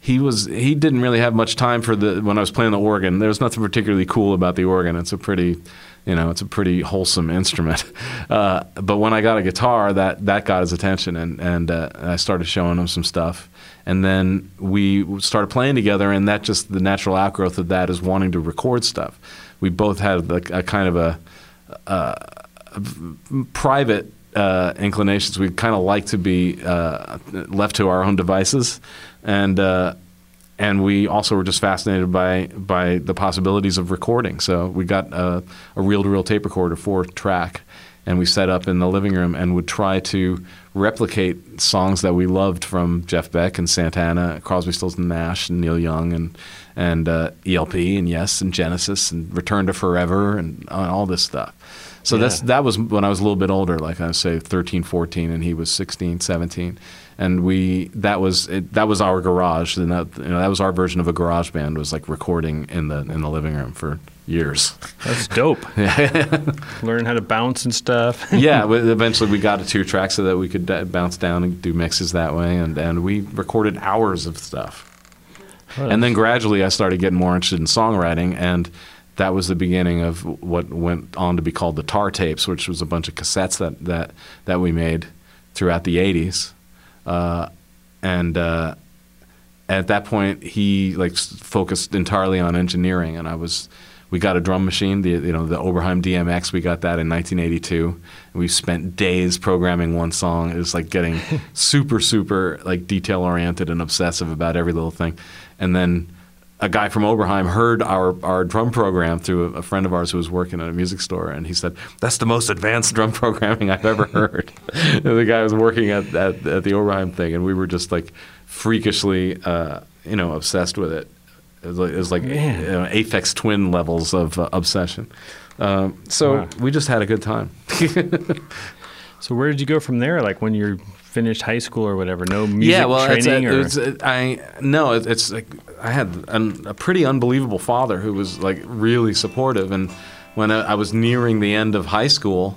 he was he didn't really have much time for the when I was playing the organ. There was nothing particularly cool about the organ. It's a pretty you know, it's a pretty wholesome instrument. Uh, but when I got a guitar, that, that got his attention, and and uh, I started showing him some stuff. And then we started playing together, and that just the natural outgrowth of that is wanting to record stuff. We both had like a kind of a private uh, inclinations. We kind of like to be uh, left to our own devices, and uh, and we also were just fascinated by by the possibilities of recording. So we got a, a reel-to-reel tape recorder, four track, and we set up in the living room and would try to replicate songs that we loved from Jeff Beck and Santana, Crosby, Stills and Nash, and Neil Young, and and uh, ELP, and Yes, and Genesis, and Return to Forever, and uh, all this stuff. So that's that was when I was a little bit older, like I say 13, 14, and he was 16, 17. And we that was it, that was our garage, and that you know, that was our version of a garage band was like recording in the in the living room for years. That's dope. Learn how to bounce and stuff. yeah, eventually we got a two track so that we could bounce down and do mixes that way, and and we recorded hours of stuff. And then gradually, I started getting more interested in songwriting, and that was the beginning of what went on to be called the Tar tapes, which was a bunch of cassettes that that that we made throughout the '80s. Uh, and uh, at that point, he like focused entirely on engineering, and I was. We got a drum machine, the you know the Oberheim DMX. We got that in 1982. And we spent days programming one song. It was like getting super, super like detail oriented and obsessive about every little thing. And then a guy from Oberheim heard our, our drum program through a, a friend of ours who was working at a music store, and he said, "That's the most advanced drum programming I've ever heard." The guy was working at, at at the Oberheim thing, and we were just like freakishly, uh, you know, obsessed with it. It was like, it was like you know, Aphex Twin levels of uh, obsession. Um, so Wow. we just had a good time. So where did you go from there? Like when you finished high school or whatever? No music yeah, well, it's, training uh, or it's, uh, I no, it, it's like I had an, a pretty unbelievable father who was like really supportive, and when I, I was nearing the end of high school,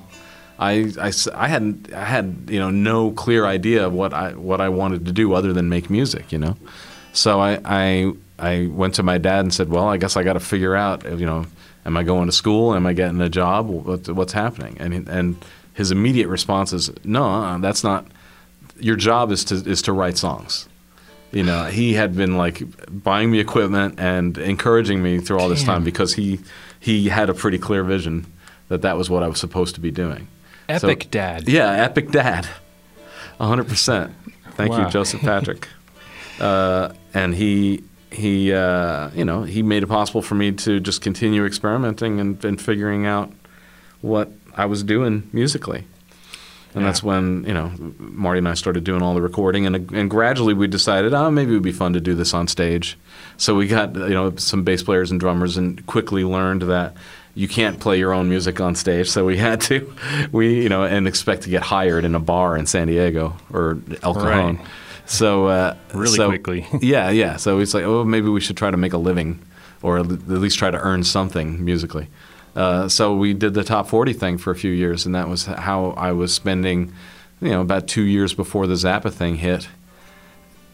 I, I I hadn't I had you know no clear idea of what I what I wanted to do other than make music, you know. So I, I I went to my dad and said, "Well, I guess I got to figure out, you know, am I going to school? Am I getting a job? What, what's happening?" And and his immediate response is, "No, uh, that's not. Your job is to is to write songs." You know, he had been like buying me equipment and encouraging me through all this time because he he had a pretty clear vision that that was what I was supposed to be doing. So- Epic dad. yeah, epic dad. 100%. Thank Wow. you, Joseph Patrick. uh, and he, he uh, you know, he made it possible for me to just continue experimenting and, and figuring out what I was doing musically. And Yeah. that's when, you know, Marty and I started doing all the recording. And, and gradually we decided, oh, maybe it would be fun to do this on stage. So we got, you know, some bass players and drummers and quickly learned that you can't play your own music on stage. So we had to, we, you know, and expect to get hired in a bar in San Diego or El Cajon. Right. So, uh, Really so- quickly. yeah, yeah. So it's like, oh, maybe we should try to make a living, or at least try to earn something musically. Uh, so we did the top 40 thing for a few years, and that was how I was spending, you know, about two years before the Zappa thing hit,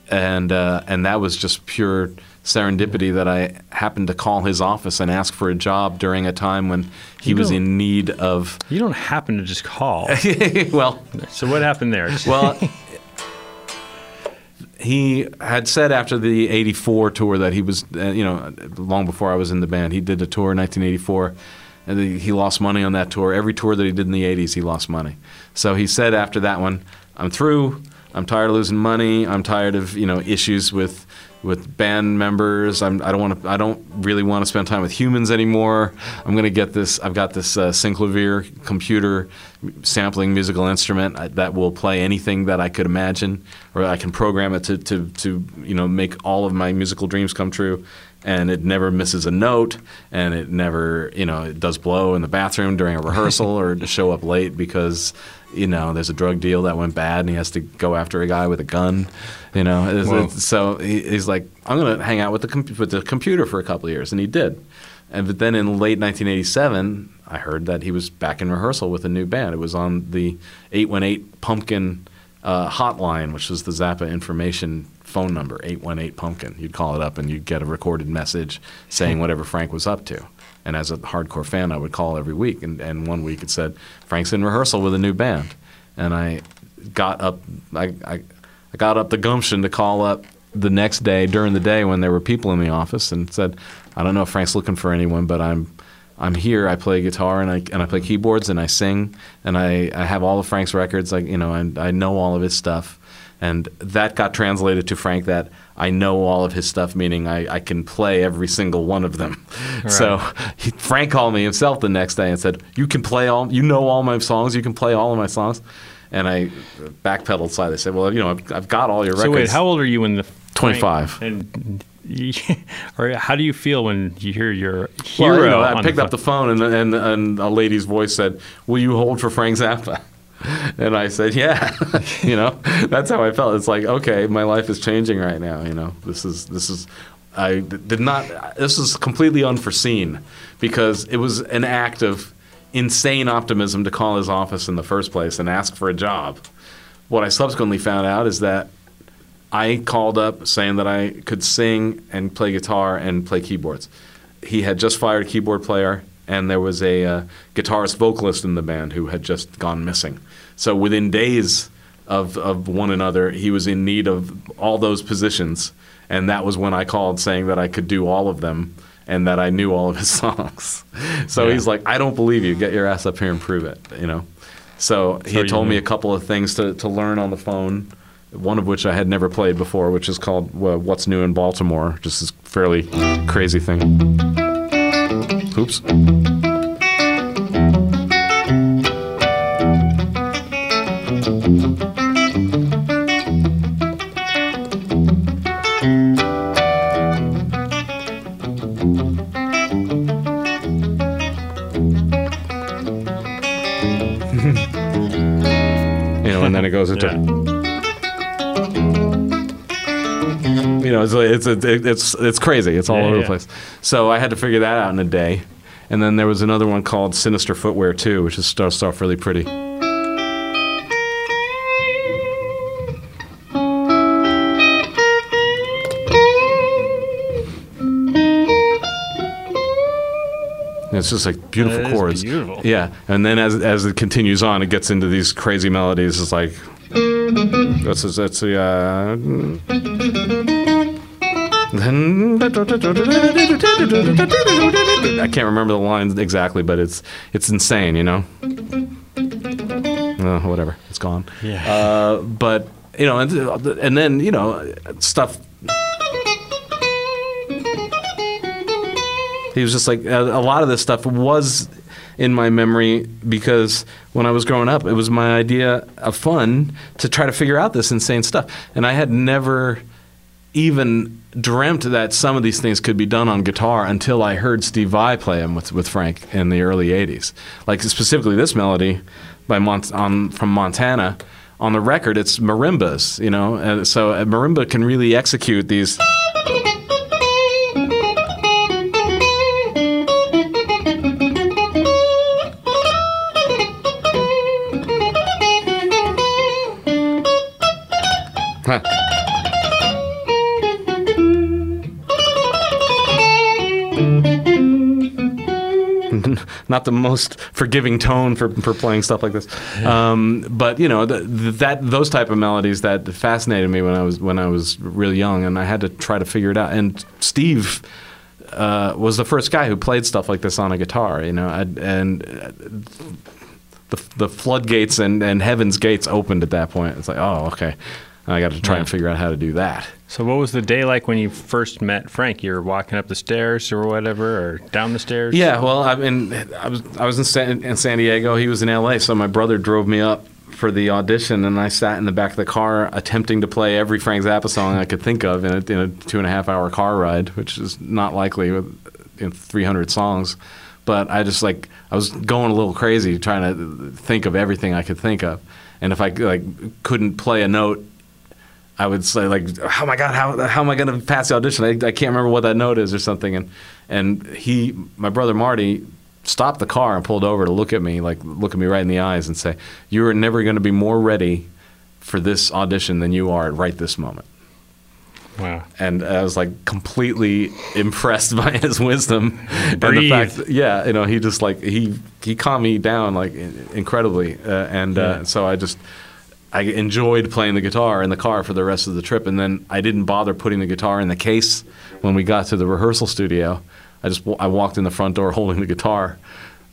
and uh, and that was just pure serendipity that I happened to call his office and ask for a job during a time when he was in need of. You don't happen to just call. well, so what happened there? well, he had said after the 84 tour that he was, uh, you know, long before I was in the band, he did a tour in 1984 and he- lost money on that tour. Every tour that he did in the 80s, he lost money. So he said after that one, I'm through. I'm tired of losing money. I'm tired of, you know, issues with with band members. I'm, I don't want to. I don't really want to spend time with humans anymore. I'm to get this. I've got this uh, Synclavier computer sampling musical instrument uh, that will play anything that I could imagine, or I can program it to, to, to you know make all of my musical dreams come true. And it never misses a note, and it never, you know, it does blow in the bathroom during a rehearsal or to show up late because, you know, there's a drug deal that went bad and he has to go after a guy with a gun, you know. It's- it's- so he, he's like, I'm going to hang out with the com- with the computer for a couple of years, and he did. And but then in late 1987, I heard that he was back in rehearsal with a new band. It was on the 818 Pumpkin uh, hotline, which was the Zappa information phone number, 818 Pumpkin. You'd call it up and you'd get a recorded message saying hmm. whatever Frank was up to. And as a hardcore fan, I would call every week. And, and one week it said, Frank's in rehearsal with a new band. And I got up, I, I, I got up the gumption to call up the next day during the day when there were people in the office and said, I don't know if Frank's looking for anyone, but I'm I'm here. I play guitar and I and I play keyboards and I sing and I, I have all of Frank's records. Like you know, and I know all of his stuff, and that got translated to Frank that I know all of his stuff, meaning I, I can play every single one of them. So he, Frank called me himself the next day and said, "You can play all. You know all my songs. You can play all of my songs." And I backpedaled slightly. I said, "Well, you know, I've, I've got all your So records." wait, how old are you in the 25. And or how do you feel when you hear your Well, hero? you know, I picked the up the phone and, and and a lady's voice said, "Will you hold for Frank Zappa?" And I said, "Yeah." you know, that's how I felt. It's like, okay, my life is changing right now. You know, this is this is. I did not. This is completely unforeseen because it was an act of insane optimism to call his office in the first place and ask for a job. What I subsequently found out is that I called up saying that I could sing and play guitar and play keyboards. He had just fired a keyboard player, and there was a uh, guitarist vocalist in the band who had just gone missing. So within days of, of one another, he was in need of all those positions, and that was when I called saying that I could do all of them and that I knew all of his songs. So Yeah. he's like, "I don't believe you. Get your ass up here and prove it." You know. So he So had told me a couple of things to, to learn on the phone. One of which I had never played before, which is called uh, "What's New in Baltimore." Just this fairly crazy thing. Oops. you know, it's it's it's it's crazy. It's all yeah, over yeah. the place. So I had to figure that out in a day. And then there was another one called Sinister Footwear too, which is starts off really pretty. it's just like beautiful that chords. Beautiful. Yeah, and then as as it continues on, it gets into these crazy melodies. It's like that's that's the. Uh, I can't remember the lines exactly, but it's it's insane, you know. Uh, whatever, it's gone. Yeah. Uh, but you know, and, and then you know stuff. He was just like a, a lot of this stuff was in my memory because when I was growing up, it was my idea of fun to try to figure out this insane stuff, and I had never even dreamt that some of these things could be done on guitar until I heard Steve Vai play them with, with Frank in the early '80s. Like specifically this melody by Mont- on, from Montana. On the record, it's marimbas, you know, and so a marimba can really execute these. Huh. Not the most forgiving tone for, for playing stuff like this. Um, but you know th- th- that those type of melodies that fascinated me when I was when I was really young, and I had to try to figure it out. And Steve uh, was the first guy who played stuff like this on a guitar. You know, I, and uh, the the floodgates and, and heaven's gates opened at that point. It's like, oh, okay. I got to try and figure out how to do that. So, what was the day like when you first met Frank? You were walking up the stairs or whatever, or down the stairs? Yeah, well, I mean, I was I was in San, in San Diego. He was in L.A. So my brother drove me up for the audition, and I sat in the back of the car attempting to play every Frank Zappa song I could think of in a, in a two and a half hour car ride, which is not likely with in 300 songs. But I just like I was going a little crazy trying to think of everything I could think of, and if I like couldn't play a note I would say like, "Oh my God, how, how am I going to pass the audition? I, I can't remember what that note is or something." And and he, my brother Marty, stopped the car and pulled over to look at me, like look at me right in the eyes and say, "You are never going to be more ready for this audition than you are right this moment." Wow. And I was like completely impressed by his wisdom and the fact, that, yeah, you know, he just like he he calmed me down like incredibly, uh, and uh, Yeah. so I just. I enjoyed playing the guitar in the car for the rest of the trip, and then I didn't bother putting the guitar in the case when we got to the rehearsal studio. I just I walked in the front door holding the guitar,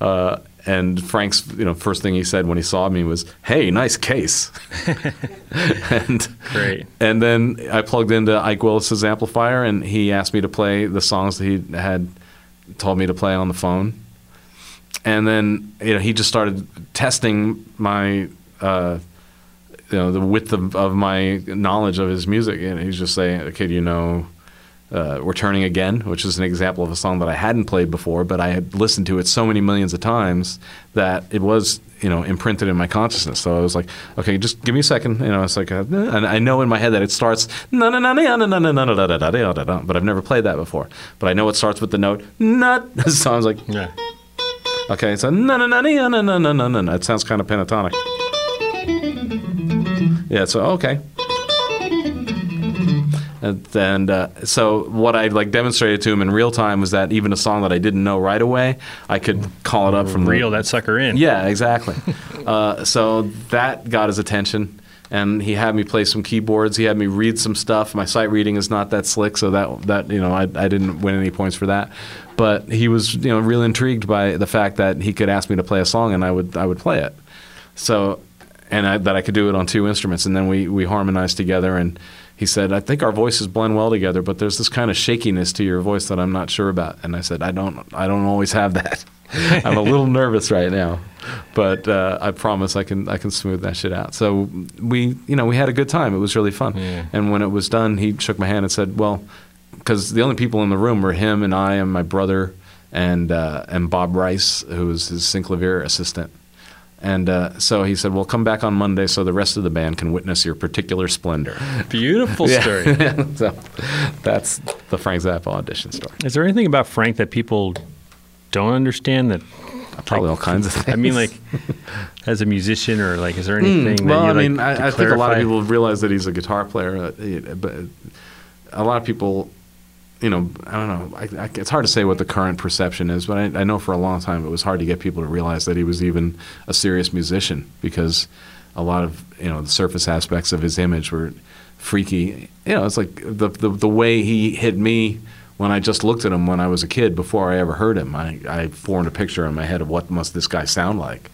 uh, and Frank's you know first thing he said when he saw me was, "Hey, nice case," and Great. and then I plugged into Ike Willis's amplifier, and he asked me to play the songs that he had told me to play on the phone. And then you know he just started testing my uh, you know the width of, of my knowledge of his music, and he's just saying, "Okay, you know?" Uh, Returning Again, which is an example of a song that I hadn't played before, but I had listened to it so many millions of times that it was, you know, imprinted in my consciousness. So I was like, okay, just give me a second. You know, it's like, a, and I know in my head that it starts, na na na na na na na na na na na na but I've never played that before. But I know it starts with the note nut. So I was like, Yeah. Okay, so na na na na na na na na. na. It sounds kind of pentatonic. Yeah, so okay. And, and uh, so what I like demonstrated to him in real time was that even a song that I didn't know right away, I could call it up from the- Reel that sucker in. yeah, exactly. uh, so that got his attention, and he had me play some keyboards. He had me read some stuff. My sight reading is not that slick, so that that you know I, I didn't win any points for that. But he was you know real intrigued by the fact that he could ask me to play a song, and I would I would play it. So, and I, that I could do it on two instruments, and then we we harmonized together and. He said, "I think our voices blend well together, but there's this kind of shakiness to your voice that I'm not sure about." And I said, "I don't, I don't always have that. I'm a little nervous right now, but uh, I promise I can, I can smooth that shit out." So we, you know, we had a good time. It was really fun. Yeah. And when it was done, he shook my hand and said, "Well, because the only people in the room were him and I and my brother and uh, and Bob Rice, who was his Synclavier assistant." And uh, so he said, "Well, come back on Monday so the rest of the band can witness your particular splendor." Beautiful story. so that's the Frank Zappa audition story. Is there anything about Frank that people don't understand that Probably all kinds of things. I mean, like, as a musician, or like, is there anything? well, that I you, mean, like, I, I think a lot of people realize that he's a guitar player, uh, but a lot of people you know, I don't know. I, I, it's hard to say what the current perception is, but I, I know for a long time it was hard to get people to realize that he was even a serious musician because a lot of you know the surface aspects of his image were freaky. You know, it's like the the, the way he hit me when I just looked at him when I was a kid before I ever heard him. I, I formed a picture in my head of what must this guy sound like,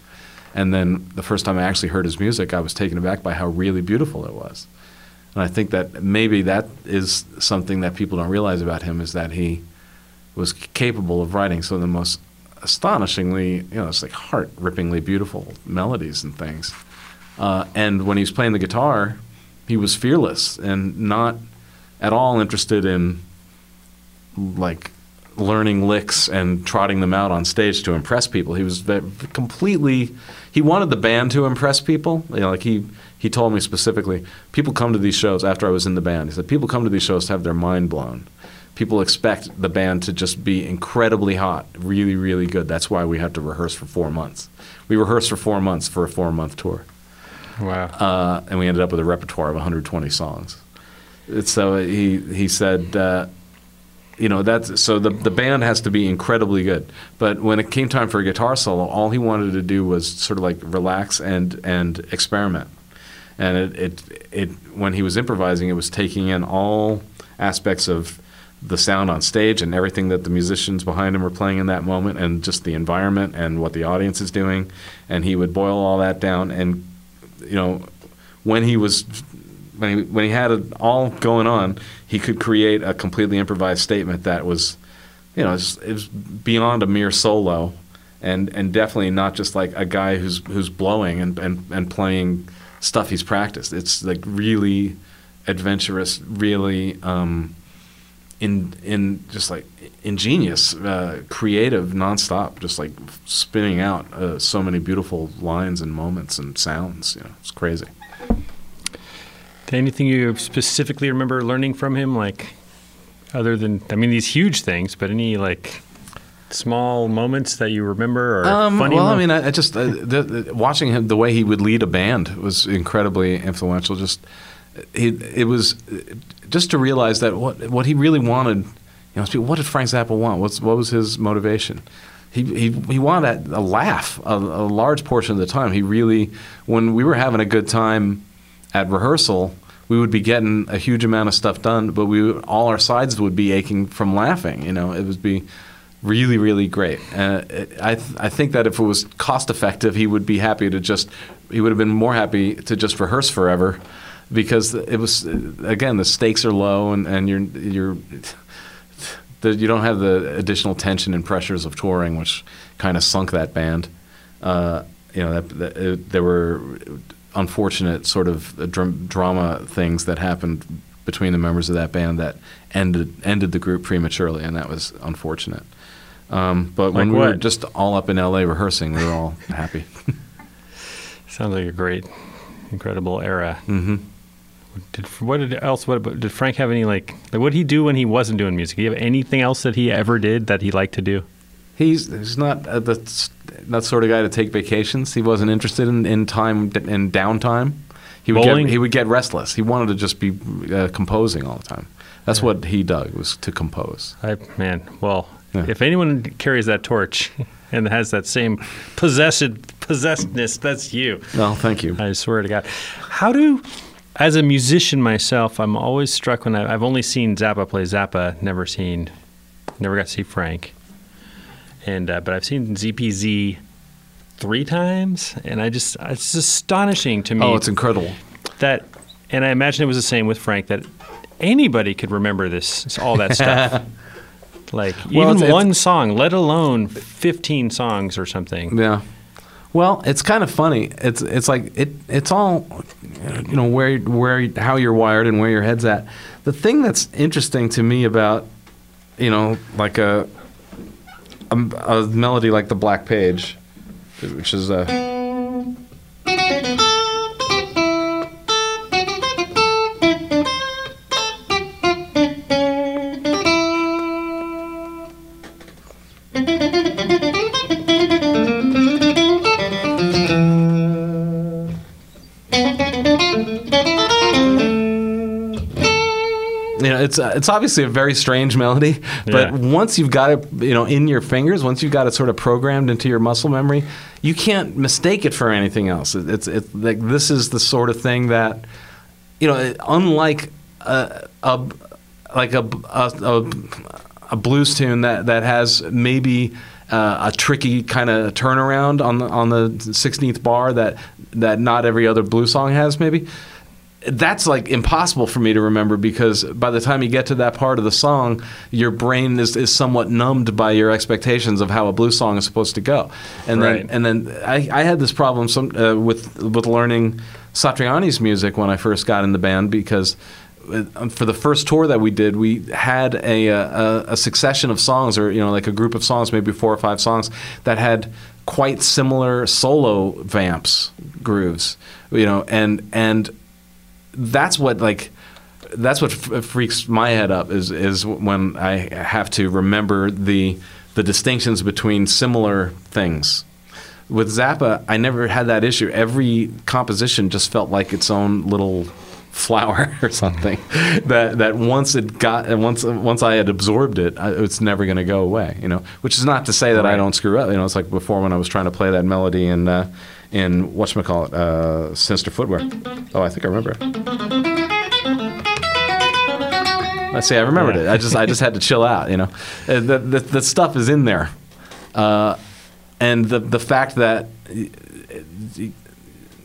and then the first time I actually heard his music, I was taken aback by how really beautiful it was. And I think that maybe that is something that people don't realize about him is that he was capable of writing some of the most astonishingly, you know, it's like heart rippingly beautiful melodies and things. Uh, and when he was playing the guitar, he was fearless and not at all interested in like learning licks and trotting them out on stage to impress people. He was completely. He wanted the band to impress people. You know, like he he told me specifically, people come to these shows after I was in the band. He said people come to these shows to have their mind blown. People expect the band to just be incredibly hot, really, really good. That's why we have to rehearse for four months. We rehearsed for four months for a four month tour Wow. uh, and we ended up with a repertoire of 120 songs. So he he said, uh, you know, that's so the the band has to be incredibly good. But when it came time for a guitar solo, all he wanted to do was sort of like relax and and experiment. And it it, it when he was improvising, it was taking in all aspects of the sound on stage and everything that the musicians behind him were playing in that moment and just the environment and what the audience is doing. And he would boil all that down and you know, when he was when he when he had it all going on, he could create a completely improvised statement that was, you know, it was, beyond a mere solo, and and definitely not just like a guy who's who's blowing and and, and playing stuff he's practiced. It's like really adventurous, really. Um, in in just like ingenious, uh, creative, nonstop, just like spinning out uh, so many beautiful lines and moments and sounds. You know, it's crazy. Anything you specifically remember learning from him, like other than I mean these huge things, but any like small moments that you remember or Um, funny? well, I mean, I, I just uh, the, the, watching him the way he would lead a band was incredibly influential. Just he, it was just to realize that what what he really wanted. You know, what did Frank Zappa want? What's what was his motivation? He he he wanted a laugh a, a large portion of the time. He really, when we were having a good time at rehearsal, we would be getting a huge amount of stuff done, but we all our sides would be aching from laughing. You know, it would be really, really great. Uh, I th- I think that if it was cost effective, he would be happy to just he would have been more happy to just rehearse forever, because it was again the stakes are low and and you're you're. The, you don't have the additional tension and pressures of touring, which kind of sunk that band. Uh, you know, that, that, it, there were unfortunate sort of dram- drama things that happened between the members of that band that ended ended the group prematurely, and that was unfortunate. Um, but when Like we were just all up in LA rehearsing, we were all happy. Sounds like a great, incredible era. hmm Did what did else? What did Frank have any like? Like what did he do when he wasn't doing music? Did he have anything else that he ever did that he liked to do? He's he's not uh, the that sort of guy to take vacations. He wasn't interested in, in time in downtime. He would Bowling? get he would get restless. He wanted to just be uh, composing all the time. That's what he dug was to compose. I man, well, Yeah. if anyone carries that torch and has that same possessed possessedness, that's you. Well, thank you. I swear to God. How do, as a musician myself, I'm always struck when I, I've only seen Zappa play Zappa, never seen, never got to see Frank, and uh, but I've seen ZPZ three times, and I just it's astonishing to me Oh, it's incredible. that, and I imagine it was the same with Frank that anybody could remember this all that stuff. Like Well, even it's- it's- one song, let alone fifteen songs or something. Yeah. Well, it's kind of funny. It's it's like it it's all you know where where how you're wired and where your head's at. The thing that's interesting to me about you know like a a, a melody like the Black Page, which is a it's uh, it's obviously a very strange melody, but Yeah. once you've got it, you know, in your fingers, once you've got it sort of programmed into your muscle memory, you can't mistake it for anything else. It, it's it's like this is the sort of thing that, you know, unlike a, a like a, a, a, a blues tune that, that has maybe uh, a tricky kind of turnaround on the on the 16th bar that that not every other blues song has maybe that's like impossible for me to remember because by the time you get to that part of the song, your brain is, is somewhat numbed by your expectations of how a blues song is supposed to go. And Right. then and then I, I had this problem some, uh, with with learning Satriani's music when I first got in the band because uh, for the first tour that we did, we had a, a, a succession of songs, or you know, like a group of songs, maybe four or five songs that had quite similar solo vamps grooves, you know, and and that's what like that's what f- freaks my head up is is when I have to remember the the distinctions between similar things. With Zappa, I never had that issue. Every composition just felt like its own little flower or something. that that once it got and once once I had absorbed it, I, it's never going to go away. You know, which is not to say that I don't screw up. You know, it's like before when I was trying to play that melody in uh, in whatchamacallit, uh, Sinister Footwear. Oh, I think I remember. I see. I remembered Yeah. it. I just I just had to chill out. You know, Uh, the, the the stuff is in there, uh, and the the fact that y-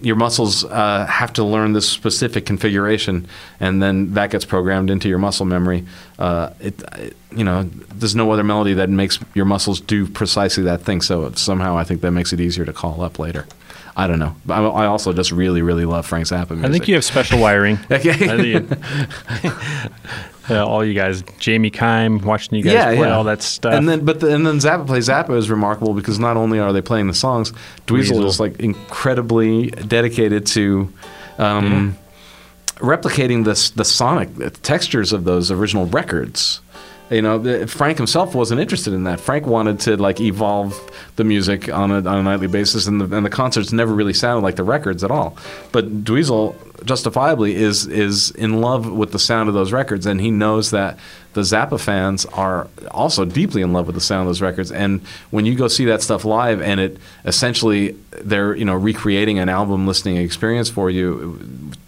your muscles uh, have to learn this specific configuration, and then that gets programmed into your muscle memory. Uh, it, it you know, there's no other melody that makes your muscles do precisely that thing. So somehow I think that makes it easier to call up later. I don't know. But I, I also just really, really love Frank Zappa music. I think you have special wiring. Okay. Uh, all you guys, Jamie Kime, watching you guys yeah, play yeah. all that stuff. And then, but the, and then Zappa plays Zappa is remarkable because not only are they playing the songs, Dweezil, Dweezil. is like incredibly dedicated to um, replicating the s- the sonic textures of those original records. You know, Frank himself wasn't interested in that. Frank wanted to like evolve the music on a, on a nightly basis, and the and the concerts never really sounded like the records at all. But Dweezil, justifiably, is is in love with the sound of those records, and he knows that the Zappa fans are also deeply in love with the sound of those records. And when you go see that stuff live, and it essentially they're you know recreating an album listening experience for you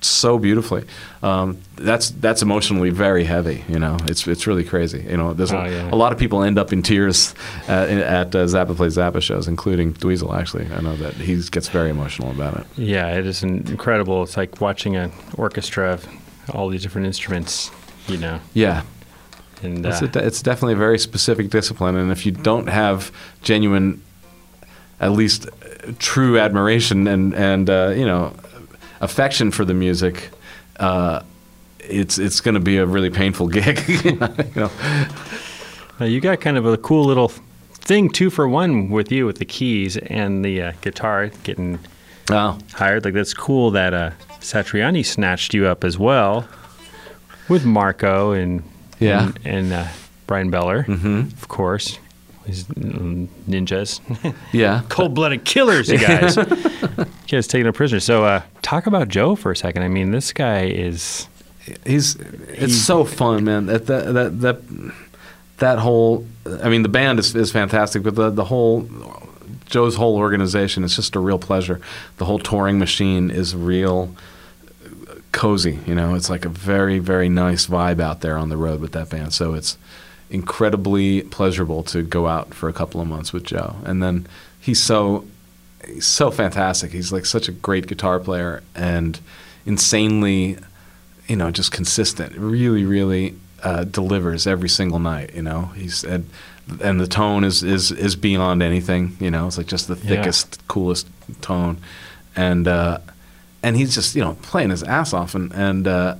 so beautifully. Um, that's that's emotionally very heavy. You know, it's it's really crazy. You know, there's Oh, a, yeah. a lot of people end up in tears at, at uh, Zappa plays Zappa shows, including Dweezil. Actually, I know that he gets very emotional about it. yeah, it is incredible. It's like watching an orchestra of all these different instruments, you know. Yeah, And It's, uh, a, it's definitely a very specific discipline, and if you don't have genuine, at least uh, true admiration and and uh, you know affection for the music, uh, it's it's going to be a really painful gig. you know, you got kind of a cool little thing, two for one, with you with the keys and the uh, guitar getting oh, hired. Like that's cool that uh, Satriani snatched you up as well with Marco and Yeah. and, and uh, Bryan Beller, mm-hmm. of course. These mm, ninjas, yeah. cold-blooded killers, you guys. you guys taking a prisoner. So, uh, talk about Joe for a second. I mean, this guy is he's it's so fun, man. That that that that, that whole I mean the band is, is fantastic, but the the whole Joe's whole organization is just a real pleasure. The whole touring machine is real cozy, you know. It's like a very very nice vibe out there on the road with that band. So it's incredibly pleasurable to go out for a couple of months with Joe. And then he's so he's so fantastic. He's like such a great guitar player and insanely, you know, just consistent. Really, really uh, delivers every single night. You know, he's and, and the tone is is is beyond anything. You know, it's like just the Yeah. thickest, coolest tone, and uh, and he's just you know playing his ass off and and uh,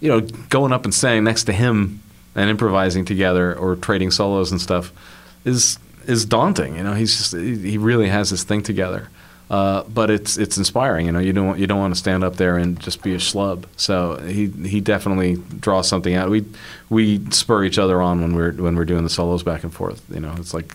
you know going up and saying next to him and improvising together or trading solos and stuff is is daunting. You know, he's just he really has this thing together. Uh, but it's it's inspiring. You know, you don't want, you don't want to stand up there and just be a schlub. So he he definitely draws something out. We we spur each other on when we're when we're doing the solos back and forth. You know, it's like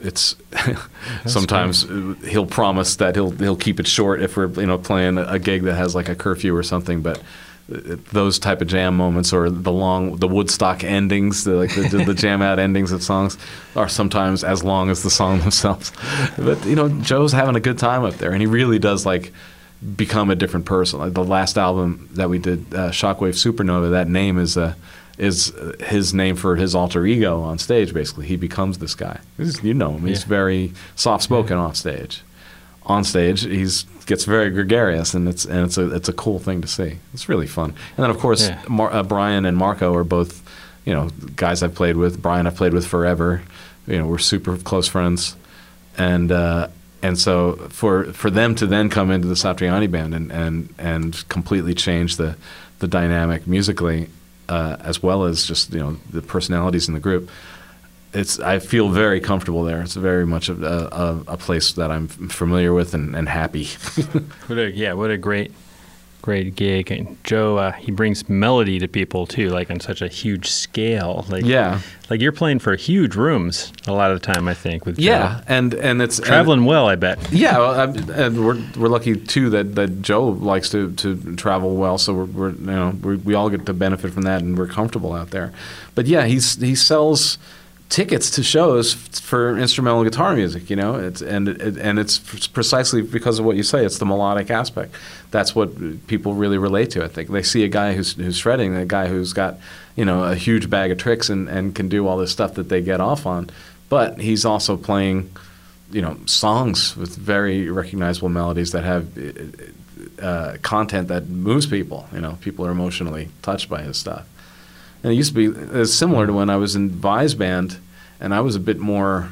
it's sometimes uh, he'll promise that he'll he'll keep it short if we're you know playing a gig that has like a curfew or something, but those type of jam moments or the long the Woodstock endings, the, like the, the jam out endings of songs, are sometimes as long as the song themselves. But you know, Joe's having a good time up there, and he really does like become a different person. Like the last album that we did, uh, Shockwave Supernova, that name is a is his name for his alter ego on stage. Basically, he becomes this guy. You know him. He's Yeah. very soft spoken off stage. On stage, he's gets very gregarious, and it's and it's a it's a cool thing to see. It's really fun. And then of course, Yeah. Mar- uh, Bryan and Marco are both, you know, guys I've played with. Bryan I've played with forever. You know, we're super close friends, and uh, and so for for them to then come into the Satriani band and and and completely change the the dynamic musically, uh, as well as just you know the personalities in the group. It's I feel very comfortable there. It's very much a, a, a place that I'm familiar with and, and happy. What a, yeah, what a great, great gig. And Joe, uh, he brings melody to people too, like on such a huge scale. Like yeah, like you're playing for huge rooms a lot of the time. I think with Joe. yeah, and and it's and- traveling well. I bet. Yeah, well, I'm, and we're we're lucky too that, that Joe likes to, to travel well, so we're, we're you know we we all get to benefit from that, and we're comfortable out there. But yeah, he's he sells tickets to shows for instrumental guitar music, you know, it's and it, and it's precisely because of what you say. It's the melodic aspect. That's what people really relate to. I think they see a guy who's who's shredding, a guy who's got you know a huge bag of tricks and, and can do all this stuff that they get off on, but he's also playing you know songs with very recognizable melodies that have uh, content that moves people. You know, people are emotionally touched by his stuff. And it used to be it's similar to when I was in Vai's band, and I was a bit more.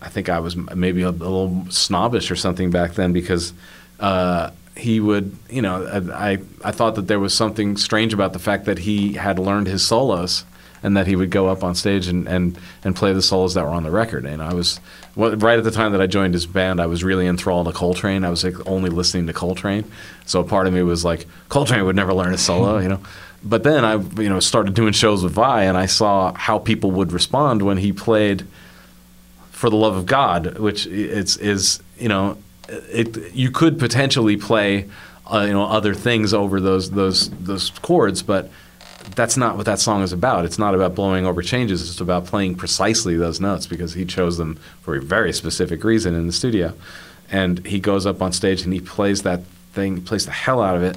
I think I was maybe a, a little snobbish or something back then because uh, he would, you know, I, I I thought that there was something strange about the fact that he had learned his solos and that he would go up on stage and, and, and play the solos that were on the record. And I was well, right at the time that I joined his band, I was really enthralled to Coltrane. I was like only listening to Coltrane, so a part of me was like, Coltrane would never learn a solo, you know. But then I, you know, started doing shows with Vai, and I saw how people would respond when he played "For the Love of God," which it's is you know, it you could potentially play, uh, you know, other things over those those those chords, but that's not what that song is about. It's not about blowing over changes. It's about playing precisely those notes because he chose them for a very specific reason in the studio. And he goes up on stage and he plays that thing, plays the hell out of it,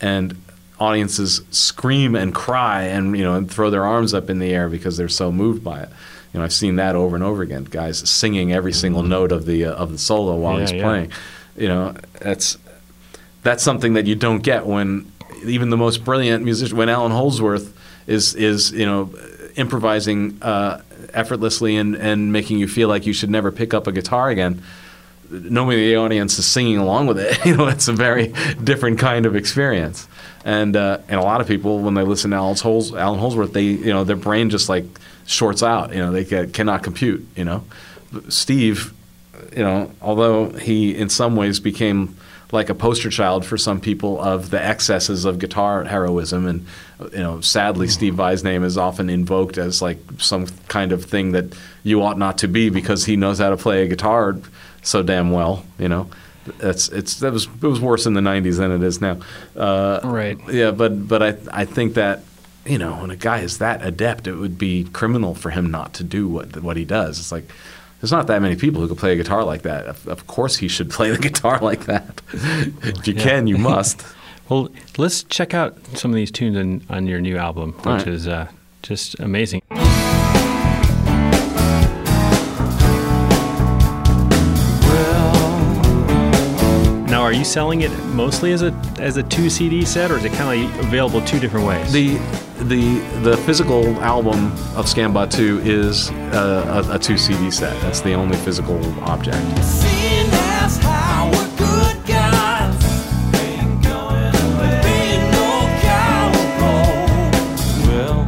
and audiences scream and cry and you know and throw their arms up in the air because they're so moved by it. You know, I've seen that over and over again. Guys singing every single note of the uh, of the solo while Yeah, he's yeah. playing. You know, that's that's something that you don't get when even the most brilliant musician, when Allan Holdsworth is is you know improvising uh, effortlessly and, and making you feel like you should never pick up a guitar again. Nobody in the audience is singing along with it. You know, it's a very different kind of experience. And uh, and a lot of people, when they listen to Allan, Hols- Allan Holdsworth, they you know their brain just like shorts out. You know, they cannot compute. You know, Steve, you know, although he in some ways became like a poster child for some people of the excesses of guitar heroism, and you know, sadly, Steve Vai's name is often invoked as like some kind of thing that you ought not to be because he knows how to play a guitar so damn well. You know, it's it's that was it was worse in the '90s than it is now. Uh, Right. Yeah, but but I I think that you know when a guy is that adept, it would be criminal for him not to do what what he does. It's like. There's not that many people who can play a guitar like that. Of, of course, he should play the guitar like that. if you Yeah. can, you must. Well, let's check out some of these tunes on, on your new album, which right. is uh, just amazing. Are you selling it mostly as a as a two CD set, or is it kind of like available two different ways? The the the physical album of Scambot 2 is uh, a, a two CD set. That's the only physical object. Seeing as how we're good guys. Ain't going away. Being no coward. Well,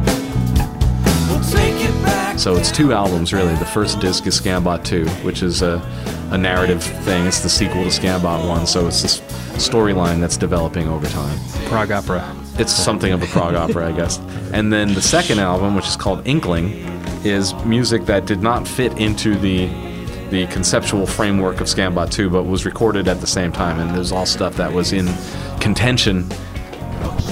we'll take it back. So it's two albums really. The first disc is Scambot 2, which is a, a narrative thing. It's the sequel to Scambot 1, so it's this storyline that's developing over time. Prog opera. It's something of a prog opera, I guess. And then the second album, which is called Inkling, is music that did not fit into the the conceptual framework of Scambot 2, but was recorded at the same time. And there's all stuff that was in contention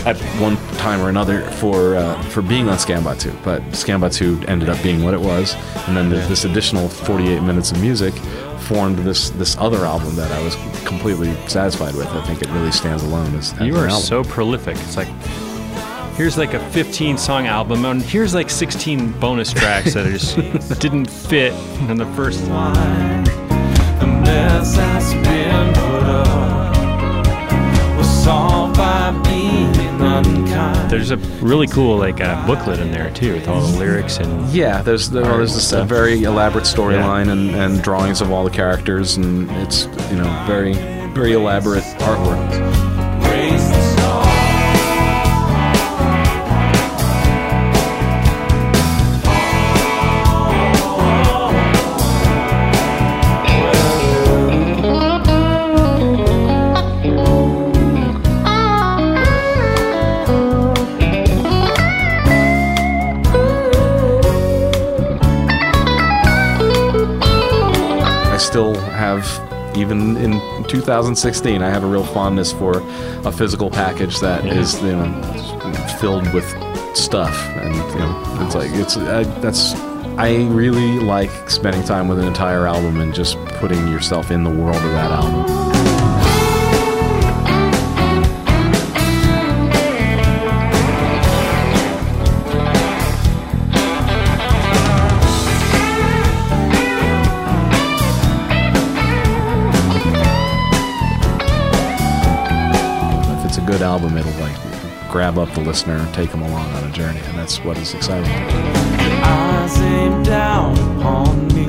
at one time or another for uh, for being on Scambot 2, but Scambot 2 ended up being what it was, and then there's this additional 48 minutes of music formed this this other album that I was completely satisfied with. I think it really stands alone as, as You an are album. so prolific. It's like here's like a 15 song album, and here's like 16 bonus tracks that just didn't fit in the first one. There's a really cool like uh, booklet in there too with all the lyrics and Yeah, there's there, well, there's this stuff. very elaborate storyline and, and drawings of all the characters, and it's you know very very elaborate artwork. 2016, I have a real fondness for a physical package that is you know filled with stuff, and you know it's like it's I, that's I really like spending time with an entire album and just putting yourself in the world of that album. Grab up the listener and take them along on a journey, and that's what is exciting. eyes aim down upon me.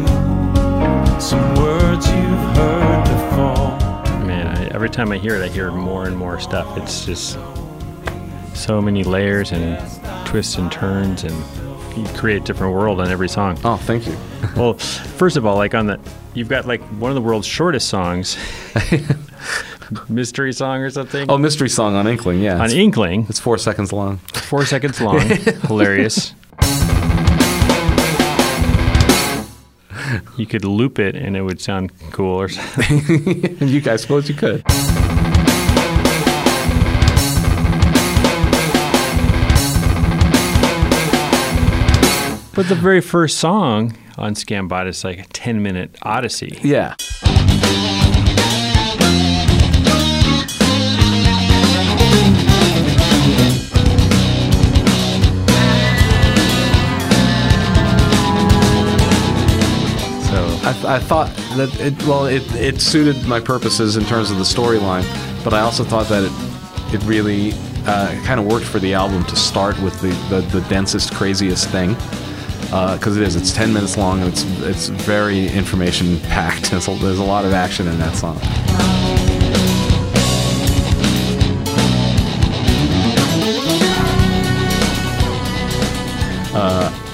Some words you've heard before. man, I, every time I hear it, I hear more and more stuff. It's just so many layers and twists and turns, and you create a different world on every song. Oh, thank you. Well, first of all, like on the, you've got like one of the world's shortest songs, mystery song or something. Oh, mystery song on Inkling, yeah. on it's, Inkling, it's four seconds long. four seconds long, hilarious. You could loop it and it would sound cool or something. you guys suppose you could. But the very first song on Scambot is like a 10 minute odyssey. Yeah. I, I thought that it well it, it suited my purposes in terms of the storyline, but I also thought that it it really uh, kind of worked for the album to start with the, the, the densest, craziest thing. Because it is, it's 10 minutes long and it's it's very information packed. There's a, there's a lot of action in that song.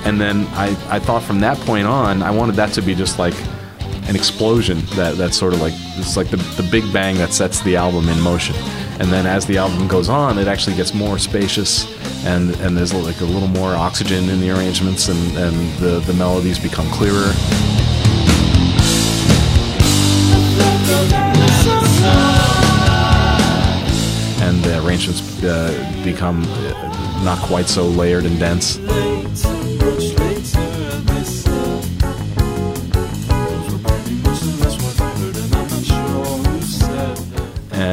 And then I, I thought from that point on, I wanted that to be just like an explosion that that's sort of like it's like the, the big bang that sets the album in motion. And then as the album goes on, it actually gets more spacious and, and there's like a little more oxygen in the arrangements and, and the, the melodies become clearer. And the arrangements uh, become uh, not quite so layered and dense.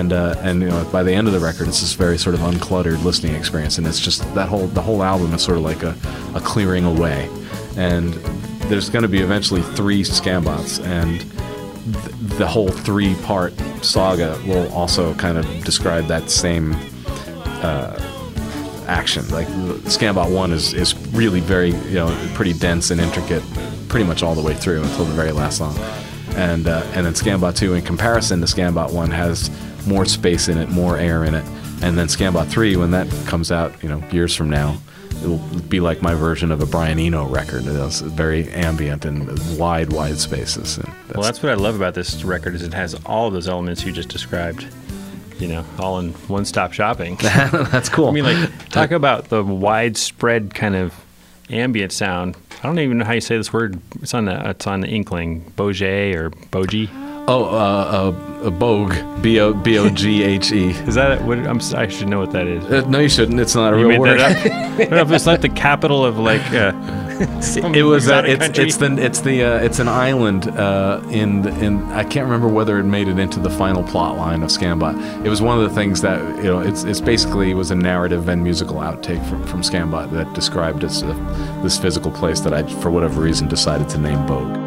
And uh, and you know by the end of the record it's this very sort of uncluttered listening experience and it's just that whole the whole album is sort of like a, a clearing away. And there's going to be eventually three scambots and th- the whole three part saga will also kind of describe that same uh, action. Like scambot 1 is, is really very you know pretty dense and intricate pretty much all the way through until the very last song. And uh, and then Scambot 2 in comparison to Scambot 1 has more space in it, more air in it, and then Scambot 3 when that comes out, you know, years from now, it'll be like my version of a Brian Eno record. It's very ambient and wide, wide spaces. And Well, that's what I love about this record is it has all of those elements you just described. You know, all in one-stop shopping. that's cool. I mean, like talk about the widespread kind of ambient sound. I don't even know how you say this word. It's on the it's on the Inkling, Boget or Boji. Oh, uh, uh, Bogue, B O B O G H E. Is that what? I'm, I should know what that is. Uh, no, you shouldn't. It's not a You real made word. that up. I don't know if it's like the capital of like. Uh, It was. Uh, it's country. it's the it's the uh, it's an island uh, in the, in I can't remember whether it made it into the final plot line of Scambot. It was one of the things that you know it's it's basically was a narrative and musical outtake from from Scambot that described this uh, this physical place that I for whatever reason decided to name Bogue.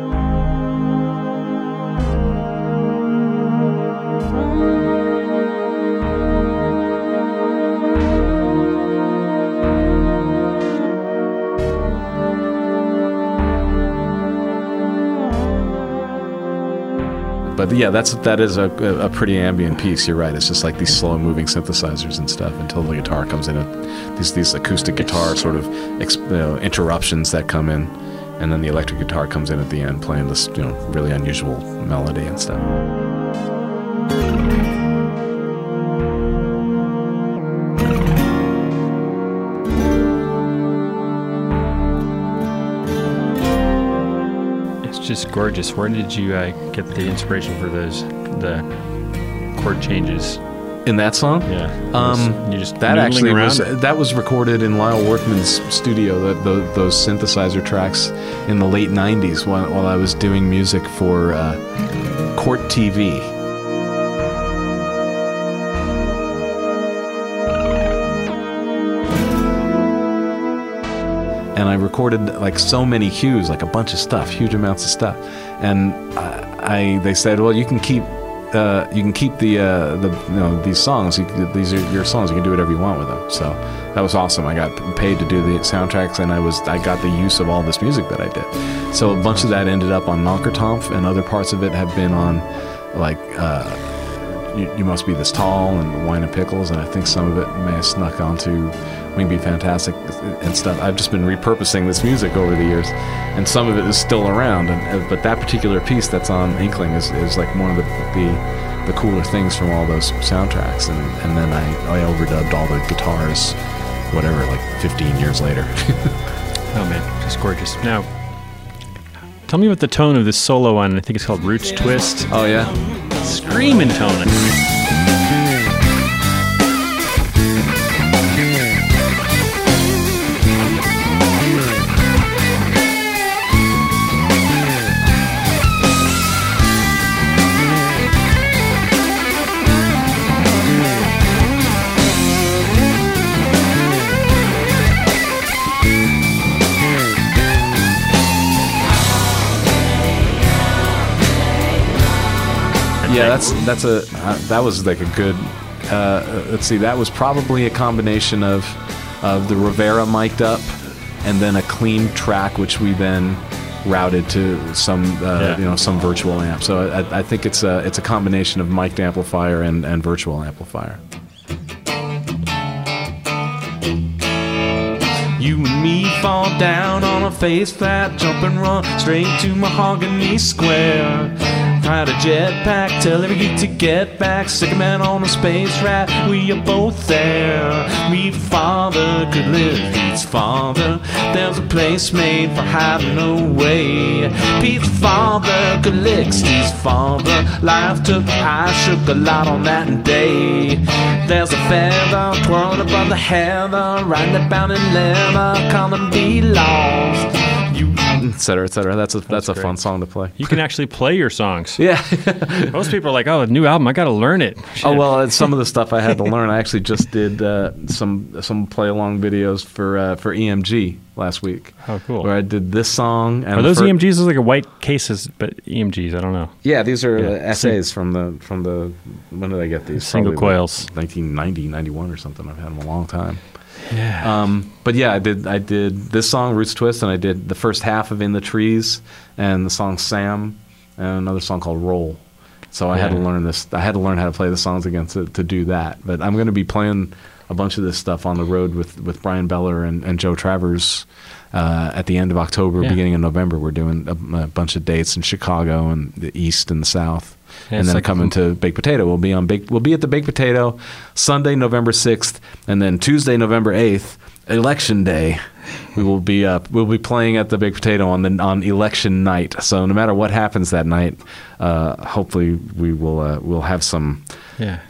Yeah, that's that is a, a pretty ambient piece. You're right. It's just like these slow moving synthesizers and stuff until the guitar comes in. These these acoustic guitar sort of you know, interruptions that come in, and then the electric guitar comes in at the end, playing this you know really unusual melody and stuff. Just gorgeous. Where did you uh, get the inspiration for those the chord changes? In that song, Yeah, Um, you just that actually was that was recorded in Lyle Workman's studio. That tho- those synthesizer tracks in the late '90s while, while I was doing music for uh, Court TV. And I recorded like so many hues, like a bunch of stuff, huge amounts of stuff. And I, I they said, well, you can keep. Uh, you can keep the uh, the you know these songs. You, these are your songs. You can do whatever you want with them. So that was awesome. I got paid to do the soundtracks, and I was I got the use of all this music that I did. So a bunch of that ended up on Nonkertompf, and other parts of it have been on like uh, you, you Must Be This Tall and Wine and Pickles, and I think some of it may have snuck onto Be Fantastic and stuff. I've just been repurposing this music over the years, and some of it is still around. And, uh, but that particular piece that's on Inkling is, is like one of the, the the cooler things from all those soundtracks. And, and then I, I overdubbed all the guitars, whatever, like 15 years later. Oh man, just gorgeous. Now, tell me about the tone of this solo on. I think it's called Roots Twist. oh yeah. Screaming tone. Yeah, that's that's a uh, that was like a good. Uh, let's see, that was probably a combination of of the Rivera mic'd up, and then a clean track, which we then routed to some uh, Yeah. you know some virtual amp. So I, I think it's a it's a combination of mic'd amplifier and, and virtual amplifier. You and me fall down on a face flat, jump and run straight to Mahogany Square. Ride a jetpack, tell every geek to get back. Sick man on a space rat, we are both there. Me father could live, Pete's father. There's a place made for hiding away. Pete's father could lick Steve's father. Life took, I shook a lot on that day. There's a feather twirling above the heather, riding about in leather, calling be lost. Et cetera, et cetera. That's a that's, a great. fun song to play. You can actually play your songs. Yeah. Most people are like, "Oh, a new album, I got to learn it." Oh well, it's some of the stuff I had to learn. I actually just did uh, some some play along videos for uh, for EMG last week. Oh, cool. Where I did this song. And Are those for- EMGs? Those like a white cases, but EMGs. I don't know. Yeah, these are Yeah. uh, essays from the from the when did I get these? Single Probably like coils. 1990, 91 or something. I've had them a long time. Yeah. Um, but yeah, I did I did this song Roots Twist, and I did the first half of In the Trees, and the song Sam, and another song called Roll. So I had to learn this. I had to learn how to play the songs again to, to do that. But I'm going to be playing a bunch of this stuff on the road with, with Bryan Beller and, and Joe Travers uh, at the end of October, Yeah. beginning of November. We're doing a, a bunch of dates in Chicago and the East and the South. And then like- coming to Baked Potato. We'll be on Bake. We'll be at the Baked Potato Sunday, November sixth, and then Tuesday, November eighth, Election Day. we will be uh, we'll be playing at the Big Potato on the on election night. So no matter what happens that night, uh, hopefully we will uh, we'll have some Yeah.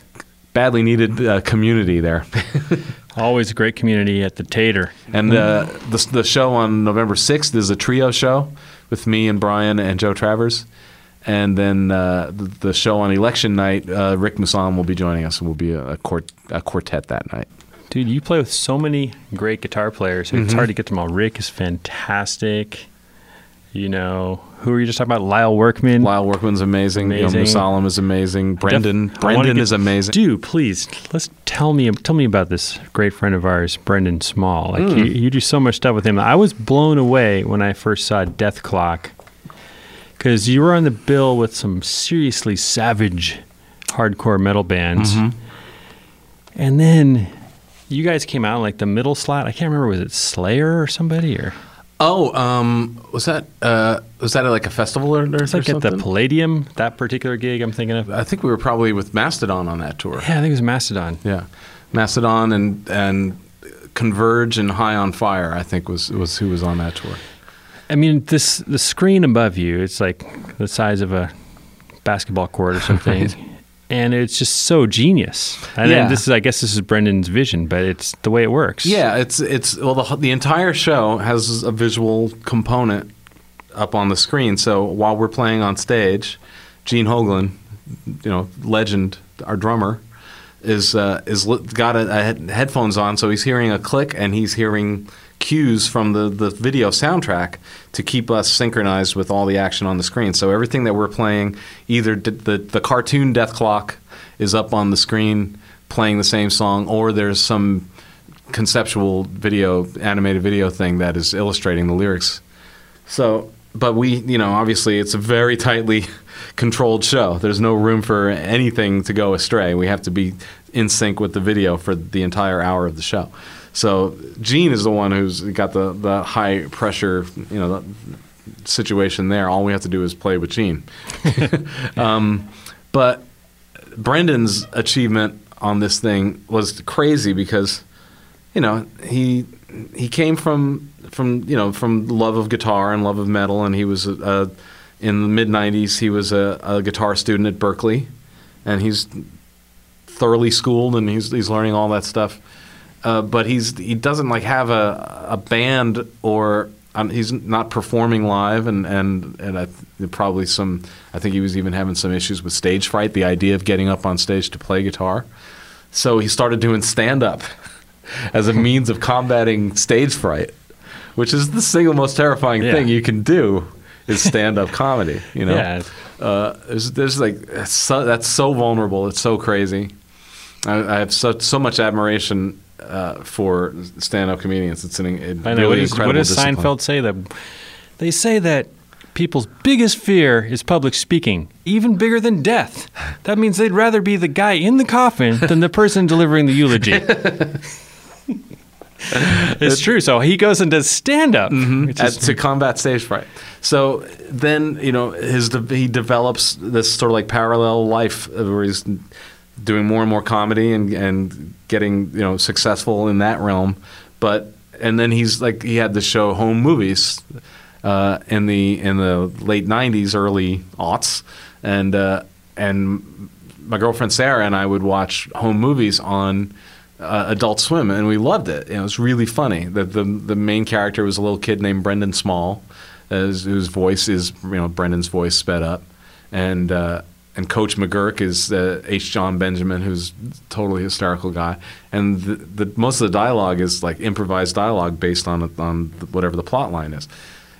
badly needed uh, community there. Always a great community at the Tater. And uh, the the show on November sixth is a trio show with me and Bryan and Joe Travers. And then uh, the, the show on election night, uh, Rick Musallam will be joining us, and we'll be a, a, quart- a quartet that night. Dude, you play with so many great guitar players. It's hard to get them all. Rick is fantastic. You know, who are you just talking about? Lyle Workman. Lyle Workman's amazing. You know, Musallam is amazing. Brendan, Def- Brendan get- is amazing. Dude, please let's tell me tell me about this great friend of ours, Brendan Small. Like Hmm. you, you do so much stuff with him. I was blown away when I first saw Dethklok because you were on the bill with some seriously savage hardcore metal bands, Mm-hmm. and then you guys came out in, like the middle slot. I can't remember was it Slayer or somebody or Oh, um, was that uh, was that at like a festival or, or it's like at the? Palladium. That particular gig I'm thinking of. I think we were probably with Mastodon on that tour. Yeah, I think it was Mastodon. Yeah, Mastodon and and Converge and High on Fire. I think was was who was on that tour. I mean, this the screen above you, it's like the size of a basketball court or something. And it's just so genius. And Yeah. this is, I guess, this is Brendan's vision, but it's the way it works. Yeah, it's it's well the the entire show has a visual component up on the screen. So while we're playing on stage, Gene Hoglan, you know, legend, our drummer, is uh, is got a, a headphones on, so he's hearing a click and he's hearing cues from the the video soundtrack to keep us synchronized with all the action on the screen. So everything that we're playing, either d- the the cartoon Dethklok is up on the screen playing the same song, or there's some conceptual video, animated video thing that is illustrating the lyrics. So, but we, you know, obviously it's a very tightly controlled show. There's no room for anything to go astray. We have to be in sync with the video for the entire hour of the show. So, Gene is the one who's got the, the high pressure, you know, situation there. All we have to do is play with Gene. um, but Brendan's achievement on this thing was crazy because you know he he came from from you know from love of guitar and love of metal and he was a, a, in the mid 90s he was a, a guitar student at Berklee and he's thoroughly schooled and he's he's learning all that stuff uh, but he's he doesn't like have a a band or um, he's not performing live and and and I, probably some I think he was even having some issues with stage fright the idea of getting up on stage to play guitar so he started doing stand up as a means of combating stage fright which is the single most terrifying Yeah. thing you can do is stand up comedy you know Yeah. uh, there's, there's like that's so, that's so vulnerable it's so crazy I, I have so, so much admiration uh, for stand-up comedians. It's an it I know. really what, is, what does discipline. Seinfeld say? That they say that people's biggest fear is public speaking, even bigger than death. That means they'd rather be the guy in the coffin than the person delivering the eulogy. it's true. So he goes and does stand up, At- is to combat stage fright. So then, you know, his de- he develops this sort of like parallel life where he's doing more and more comedy and and getting you know successful in that realm. But and then he's like he had the show Home Movies uh, in the in the late '90s, early aughts, and uh, and my girlfriend Sarah and I would watch home movies on uh, Adult Swim, and we loved it. It was really funny. The, the the main character was a little kid named Brendan Small, as, whose voice is you know Brendan's voice sped up, and uh, and Coach McGurk is uh, H. Jon Benjamin, who's totally hysterical guy, and the, the most of the dialogue is like improvised dialogue based on on whatever the plot line is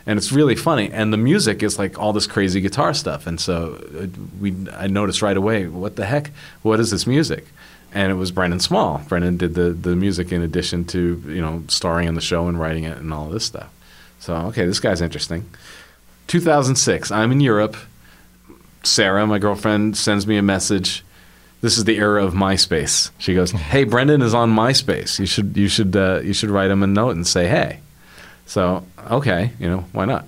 and it's really funny. And the music is like all this crazy guitar stuff. And so uh, we, I noticed right away, what the heck? What is this music? And it was Brendan Small. Brendan did the the music in addition to you know starring in the show and writing it and all this stuff. So okay, this guy's interesting. 2006, I'm in Europe. Sarah, my girlfriend, sends me a message. This is the era of MySpace. She goes, "Hey, Brendan is on MySpace. You should you should uh, you should write him a note and say hey." So okay, you know why not?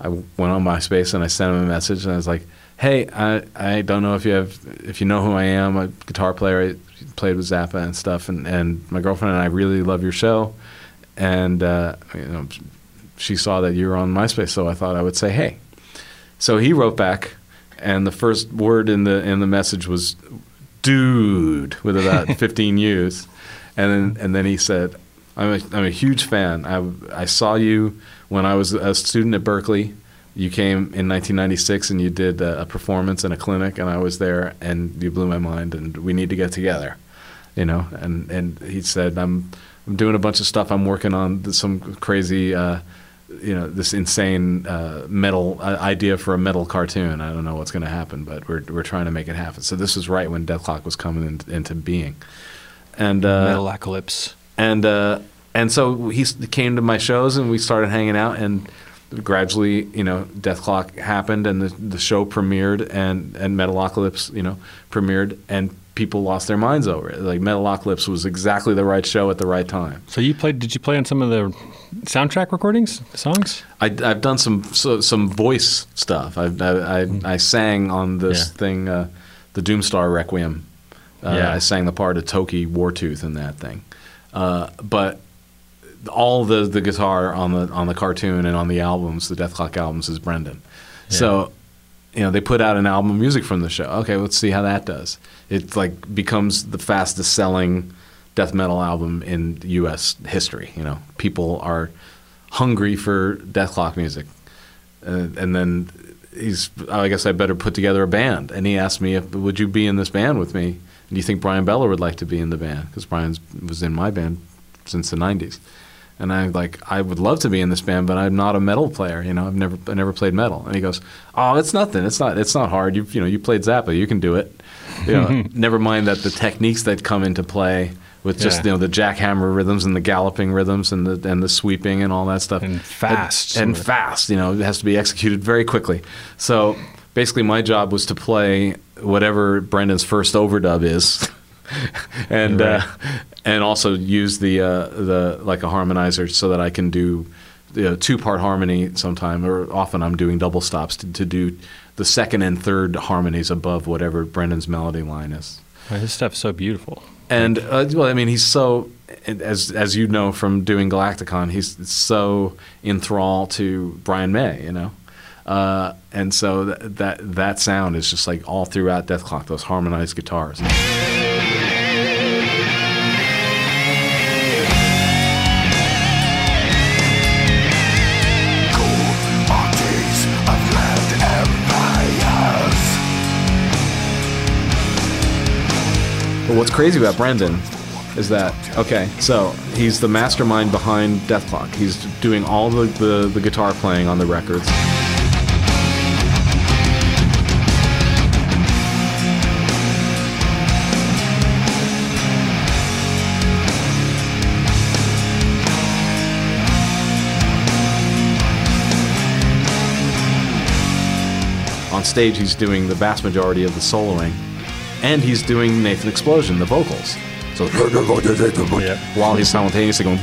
I went on MySpace and I sent him a message and I was like, "Hey, I, I don't know if you have if you know who I am. I'm a guitar player. I played with Zappa and stuff, and, and my girlfriend and I really love your show, and uh, you know, she saw that you were on MySpace, so I thought I would say hey. So he wrote back, and the first word in the in the message was "dude" with about 15 U's, and then and then he said, "I'm a, I'm a huge fan. I I saw you when I was a student at Berklee." You came in 1996 and you did a, a performance in a clinic, and I was there, and you blew my mind, and we need to get together you know. And and he said, "I'm I'm doing a bunch of stuff. I'm working on some crazy, uh, you know, this insane uh, metal uh, idea for a metal cartoon. I don't know what's going to happen, but we're we're trying to make it happen." So this was right when Dethklok was coming in, into being, and uh, Metalocalypse. and uh, and so he came to my shows and we started hanging out and gradually you know Dethklok happened and the the show premiered and and Metalocalypse you know premiered and people lost their minds over it like Metalocalypse was exactly the right show at the right time So you played? Did you play on some of the soundtrack recordings, songs? I, I've done some so, some voice stuff I've, I, I, I sang on this. Yeah. thing uh, the Doomstar Requiem uh, Yeah. I sang the part of Toki Wartooth in that thing uh, but all the the guitar on the on the cartoon and on the albums, the Dethklok albums, is Brendan. So, you know, they put out an album of music from the show. Okay, let's see how that does. It like becomes the fastest selling death metal album in U.S. history. You know, people are hungry for Dethklok music, uh, and then he's. I guess I better put together a band. And he asked me, if, "Would you be in this band with me?" Do you think Bryan Beller would like to be in the band? Because Bryan was in my band since the '90s. And I'm like, I would love to be in this band, but I'm not a metal player. You know, I've never, I never played metal. And he goes, Oh, it's nothing. It's not, it's not hard. You, you know, you played Zappa. You can do it. You know, never mind that the techniques that come into play with just Yeah. you know the jackhammer rhythms and the galloping rhythms and the and the sweeping and all that stuff And fast. and, and fast. You know, it has to be executed very quickly. So basically, my job was to play whatever Brendan's first overdub is, and Right. uh, and also use the uh, the like a harmonizer so that I can do you know, two part harmony sometime, or often I'm doing double stops to, to do the second and third harmonies above whatever Brendan's melody line is. Well, his stuff's so beautiful. And uh, well, I mean, he's so as as you know from doing Galaktikon, he's so enthralled to Brian May, you know, uh, and so that, that that sound is just like all throughout Dethklok, those harmonized guitars. But what's crazy about Brendan is that okay, so he's the mastermind behind Dethklok. He's doing all the, the, the guitar playing on the records. On stage, he's doing the vast majority of the soloing, and he's doing Nathan Explosion, the vocals. So while he's simultaneously going,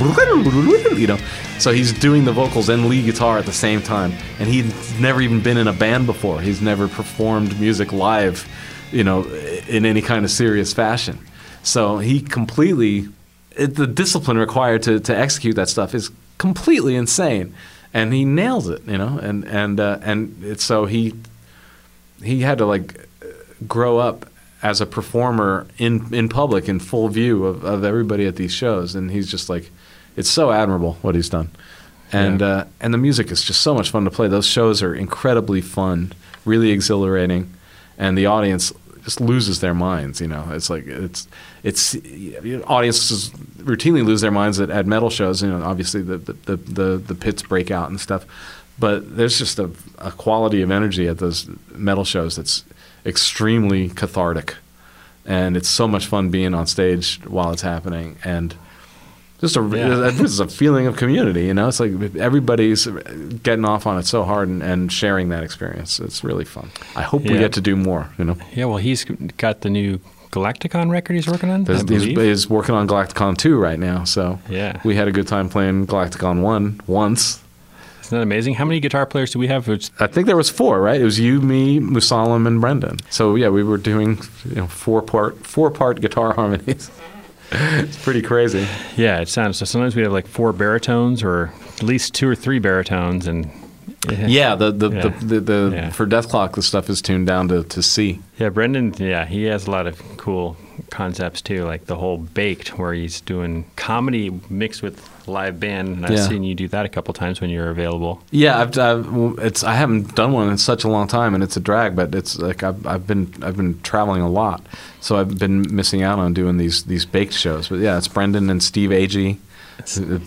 you know, so he's doing the vocals and lead guitar at the same time, and he's never even been in a band before. He's never performed music live, you know, in any kind of serious fashion. So he completely, it, the discipline required to, to execute that stuff is completely insane, and he nails it, you know, and and uh, and so he he had to like grow up as a performer in in public in full view of, of everybody at these shows and he's just like it's so admirable what he's done. And Yeah. uh, and the music is just so much fun to play. Those shows are incredibly fun really exhilarating and the audience just loses their minds you know? It's like it's it's audiences routinely lose their minds at, at metal shows you know obviously the the, the the the pits break out and stuff but there's just a, a quality of energy at those metal shows that's extremely cathartic. And it's so much fun being on stage while it's happening. And just a Yeah. this is a feeling of community you know? It's like everybody's getting off on it so hard and, and sharing that experience. It's really fun. I hope we get to do more you know? Yeah, well, he's got the new Galaktikon record he's working on. He's, he's working on Galaktikon 2 right now so Yeah. we had a good time playing Galaktikon 1 once Isn't that amazing? How many guitar players do we have? It's, I think there was four, right? It was you, me, Musallam, and Brendon. So yeah, we were doing you know four part four part guitar harmonies. it's pretty crazy. Yeah, it sounds. So sometimes we have like four baritones, or at least two or three baritones, and Yeah, the the, Yeah. the, the, the Yeah. for Dethklok the stuff is tuned down to, to C. Yeah, Brendon. Yeah, he has a lot of cool concepts too, like the whole baked, where he's doing comedy mixed with live band. And I've Yeah. seen you do that a couple times when you're available. Yeah, I've, I've it's I haven't done one in such a long time, and it's a drag. But it's like I've, I've been I've been traveling a lot, so I've been missing out on doing these these baked shows. But yeah, it's Brendon and Steve Agee,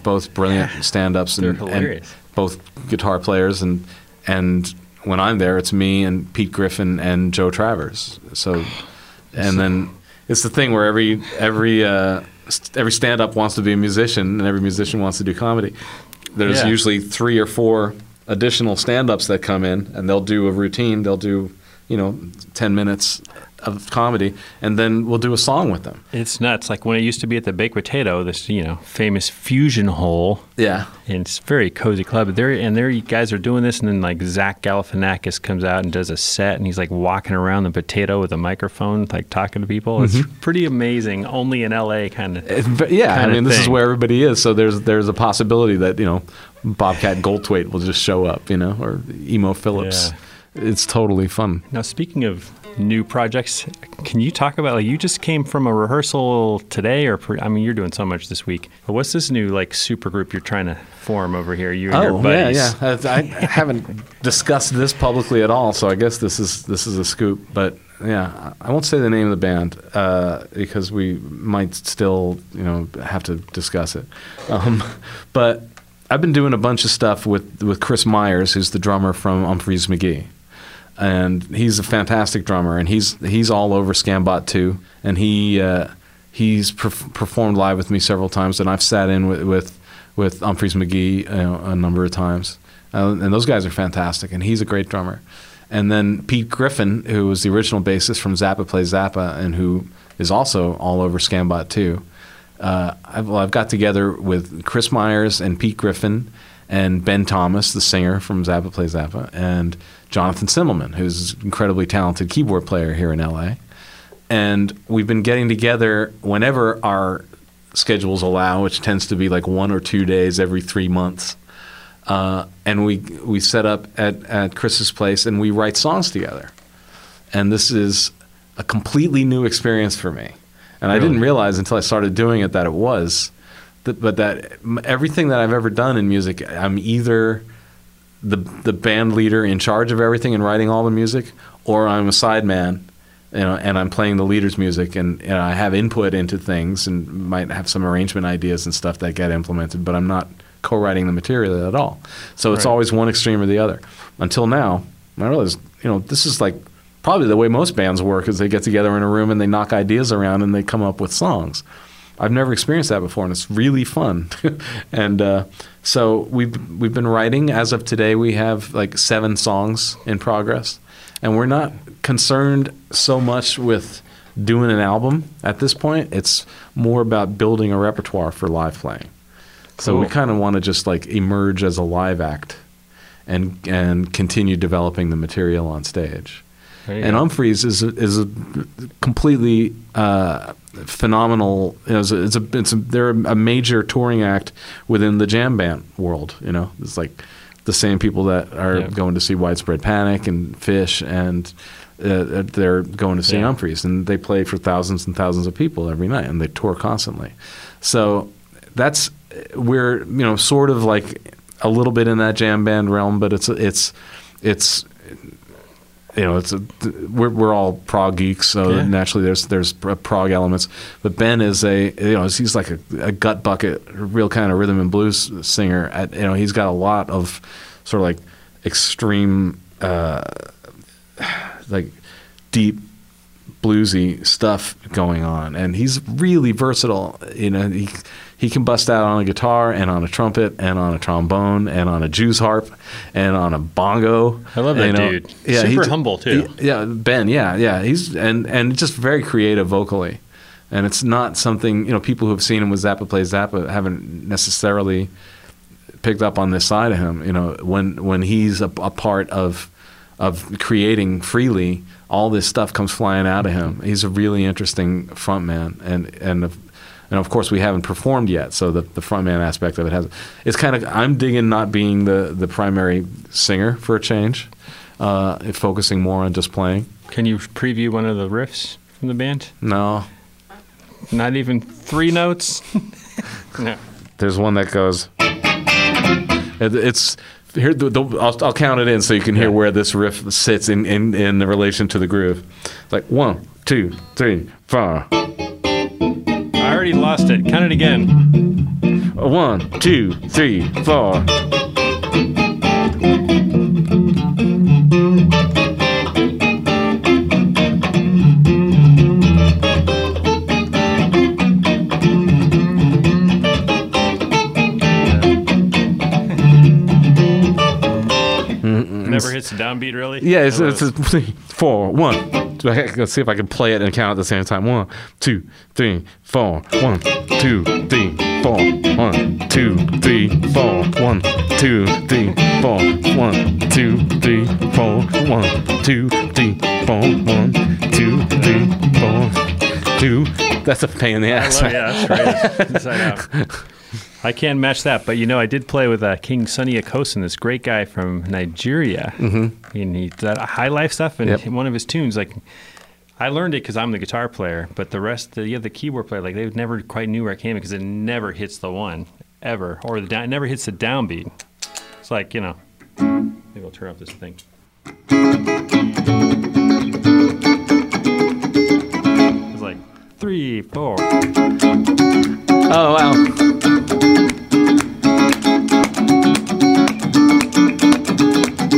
both brilliant stand-ups and, and both guitar players, and and when I'm there, it's me and Pete Griffin and Joe Travers. So, and then it's the thing where every every uh, st- every stand-up wants to be a musician, and every musician wants to do comedy. There's Yeah. usually three or four additional stand-ups that come in, and they'll do a routine. They'll do you know ten minutes of comedy, and then we'll do a song with them. It's nuts. Like when it used to be at the Baked Potato, this you know famous fusion hole. Yeah. And it's a very cozy club. There and there, you guys are doing this, and then like Zach Galifianakis comes out and does a set, and he's like walking around the potato with a microphone, like talking to people. It's mm-hmm. pretty amazing. Only in L.A. kind of. Eh, yeah, I kinda mean, this is where everybody is. So there's there's a possibility that you know Bobcat Goldthwait will just show up, you know, or Emo Phillips. It's totally fun. Now, speaking of new projects, can you talk about like you just came from a rehearsal today, or pre- I mean, you're doing so much this week. But what's this new like super group you're trying to form over here? You and your Oh yeah, buddies. yeah. I, I haven't discussed this publicly at all, so I guess this is this is a scoop. But yeah, I I won't say the name of the band uh, because we might still you know have to discuss it. Um, but I've been doing a bunch of stuff with with Kris Myers, who's the drummer from Umphrey's McGee. And he's a fantastic drummer, and he's he's all over Scambot too. And he uh, he's perf- performed live with me several times, and I've sat in with with, with Umphrey's McGee know, a number of times. Uh, and those guys are fantastic, and he's a great drummer. And then Pete Griffin, who was the original bassist from Zappa Plays Zappa, and who is also all over Scambot too. Uh, I've, well, I've got together with Kris Myers and Pete Griffin and Ben Thomas, the singer from Zappa Plays Zappa, and Jonathan Sindelman, who's an incredibly talented keyboard player here in LA. And we've been getting together whenever our schedules allow, which tends to be like one or two days every three months. Uh, and we we set up at, at Kris's place and we write songs together. And this is a completely new experience for me. And I didn't realize until I started doing it that it was. But that everything that I've ever done in music, I'm either the the band leader in charge of everything and writing all the music, or I'm a sideman, you know, and I'm playing the leader's music, and, and I have input into things and might have some arrangement ideas and stuff that get implemented, but I'm not co-writing the material at all. So it's Right. always one extreme or the other. Until now, I realized, you know, this is like probably the way most bands work is they get together in a room and they knock ideas around and they come up with songs. I've never experienced that before, and it's really fun. and uh, so we've we've been writing. As of today, we have like seven songs in progress, and we're not concerned so much with doing an album at this point. It's more about building a repertoire for live playing. So we kind of want to just like emerge as a live act, and and continue developing the material on stage. And go. Umphrey's is a, is a completely uh, phenomenal. You know, it's a, it's a, it's a they're a major touring act within the jam band world. You know, it's like the same people that are Yeah. going to see Widespread Panic and Phish, and uh, they're going to see Yeah. Umphrey's, and they play for thousands and thousands of people every night, and they tour constantly. So that's we're you know sort of like a little bit in that jam band realm, but it's it's it's you know, it's a, we're we're all prog geeks, so Yeah. naturally there's there's pr- prog elements. But Ben is a you know he's like a, a gut bucket, real kind of rhythm and blues singer. At, you know, he's got a lot of sort of like extreme, uh, like deep bluesy stuff going on, and he's really versatile. You know, he he can bust out on a guitar and on a trumpet and on a trombone and on a Jews harp and on a bongo. I love that You know, dude. Yeah, Super he's- humble, too. he- yeah, Ben. Yeah, yeah. He's and and just very creative vocally, and it's not something you know people who have seen him with Zappa plays Zappa haven't necessarily picked up on this side of him. You know, when when he's a, a part of of creating freely, all this stuff comes flying out of him. He's a really interesting frontman and and a, and of course we haven't performed yet. So the the frontman aspect of it has it's kind of I'm digging not being the the primary singer for a change, uh, focusing more on just playing. Can you preview one of the riffs from the band? No, Not even three notes. no. there's one that goes. It, it's here. The, the, I'll, I'll count it in so you can hear where this riff sits in, in in relation to the groove. It's like one, two, three, four. I already lost it. Count it again. One, two, three, four. Never hits the downbeat really. Yeah, it's, I it's, it's three, four, one. Let's see if I can play it and count at the same time. One, two, three, four. One, two, three, four. One, two, three, four. One, two, three, four. One, two, three, four. One, two, three, four. One, two, three, four. Two. That's a pain in the I ass. love- yeah, that's right. Inside out. I can't match that, but you know, I did play with uh, King Sonny Akosin, this great guy from Nigeria, mm-hmm. and he that high life stuff. And Yep. one of his tunes, like I learned it because I'm the guitar player, but the rest, the, yeah, the keyboard player, like they never quite knew where it came because it never hits the one ever, or the down, it never hits the downbeat. It's like you know, maybe I'll turn off this thing. It's like three, four. Oh wow.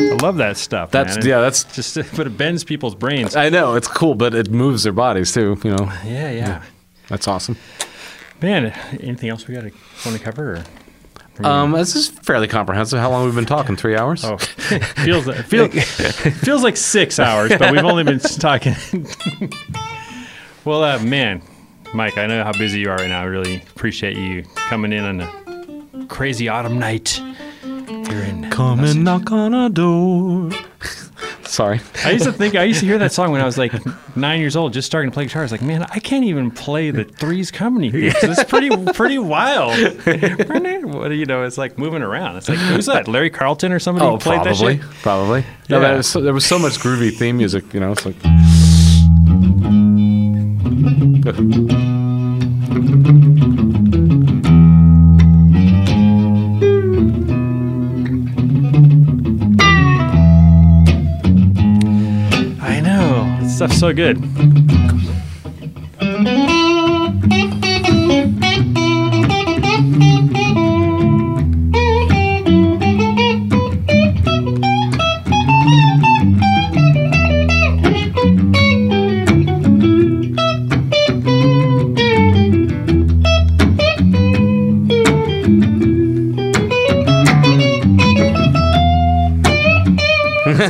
I love that stuff. That's man. Yeah. That's just but it bends people's brains. I know it's cool, but it moves their bodies too. You know, Yeah, yeah. that's awesome. Man, anything else we got to want to cover? Or? Um, this is fairly comprehensive. How long we've been talking? Three hours. Oh, feels it feels feels like six hours, but we've only been talking. well, uh, man, Mike, I know how busy you are right now. I really appreciate you coming in on a crazy autumn night. Here in Come and knock on a door. Sorry. I used to think I used to hear that song when I was like nine years old, just starting to play guitar. I was like, man, I can't even play the Three's Company theme. It's pretty pretty wild. what do you know? It's like moving around. It's like who's that? Larry Carlton or somebody Oh, who played probably, that shit? probably. No, Yeah. that was so, there was so much groovy theme music. You know, it's like. I know. This stuff's so good.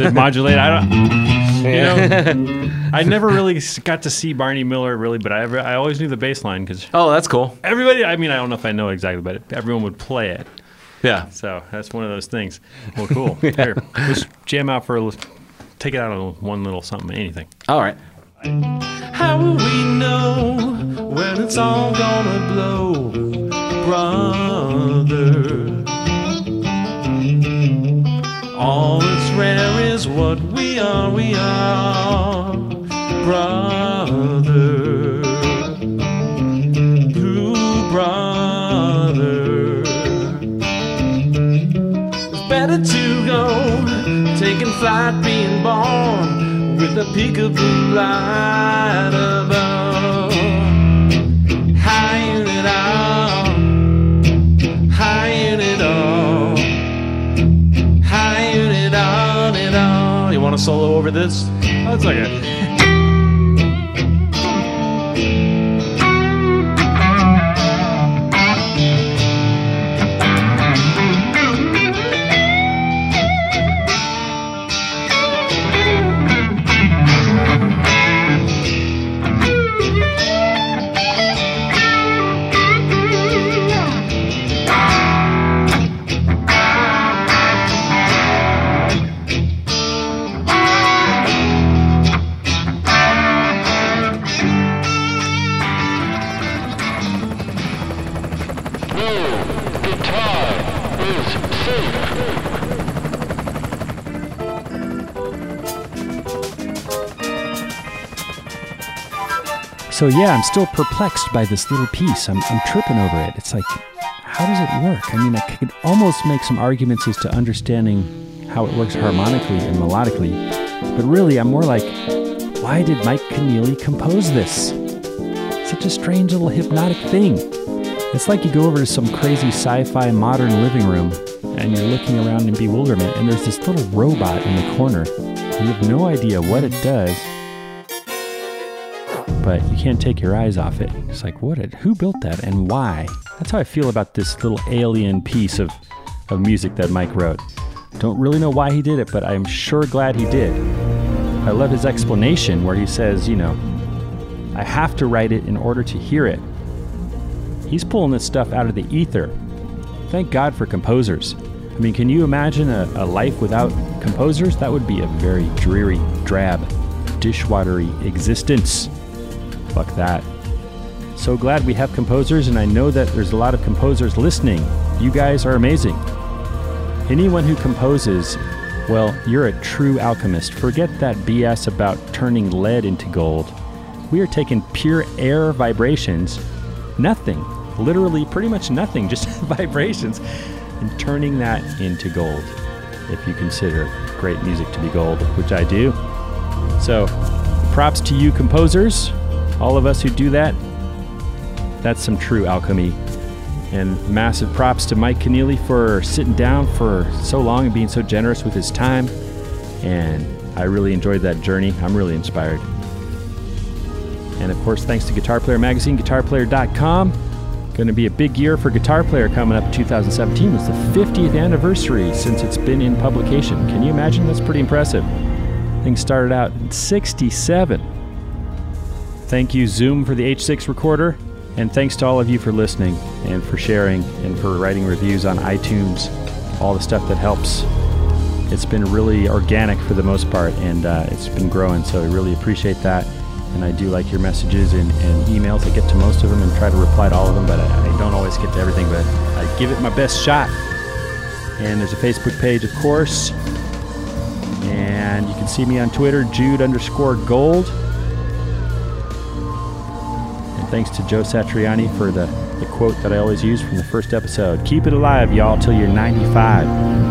Does it modulate? I don't. You know, I never really got to see Barney Miller really, but I I always knew the bass line because Oh, that's cool. everybody. I mean, I don't know if I know exactly, but everyone would play it. Yeah. So that's one of those things. Well, cool. Here, let's jam out for a. li- Take it out on one little something, anything. All right. How will we know when it's all gonna blow, brother? All that's rare is what we are, we are, brother. Blue brother. It's better to go taking flight, being born with a peak of blue light above. Want to solo over this? That's okay. So yeah, I'm still perplexed by this little piece. I'm, I'm tripping over it. It's like, how does it work? I mean, I could almost make some arguments as to understanding how it works harmonically and melodically, but really, I'm more like, why did Mike Keneally compose this? Such a strange little hypnotic thing. It's like you go over to some crazy sci fi modern living room and you're looking around in bewilderment, and there's this little robot in the corner. You have no idea what it does, but you can't take your eyes off it. It's like, what? Did, who built that and why? That's how I feel about this little alien piece of, of music that Mike wrote. Don't really know why he did it, but I'm sure glad he did. I love his explanation where he says, you know, I have to write it in order to hear it. He's pulling this stuff out of the ether. Thank God for composers. I mean, can you imagine a, a life without composers? That would be a very dreary, drab, dishwatery existence. Fuck that. So glad we have composers, and I know that there's a lot of composers listening. You guys are amazing. Anyone who composes, well, you're a true alchemist. Forget that BS about turning lead into gold. We are taking pure air vibrations, nothing, literally pretty much nothing, just vibrations, and turning that into gold. If you consider great music to be gold, which I do. So, props to you, composers, all of us who do that. That's some true alchemy. And massive props to Mike Keneally for sitting down for so long and being so generous with his time. And I really enjoyed that journey. I'm really inspired. And of course, thanks to Guitar Player Magazine, guitarplayer.com. Going to be a big year for Guitar Player coming up in 2017. It's the 50th anniversary since it's been in publication. Can you imagine? That's pretty impressive. Things started out in 67. Thank you, Zoom, for the H6 recorder. And thanks to all of you for listening and for sharing and for writing reviews on iTunes, all the stuff that helps. It's been really organic for the most part, and uh, it's been growing, so I really appreciate that. And I do like your messages and, and emails. I get to most of them and try to reply to all of them, but I, I don't always get to everything, but I give it my best shot. And there's a Facebook page, of course. And you can see me on Twitter, Jude underscore gold. Thanks to Joe Satriani for the, the quote that I always use from the first episode Keep it alive, y'all, till you're 95.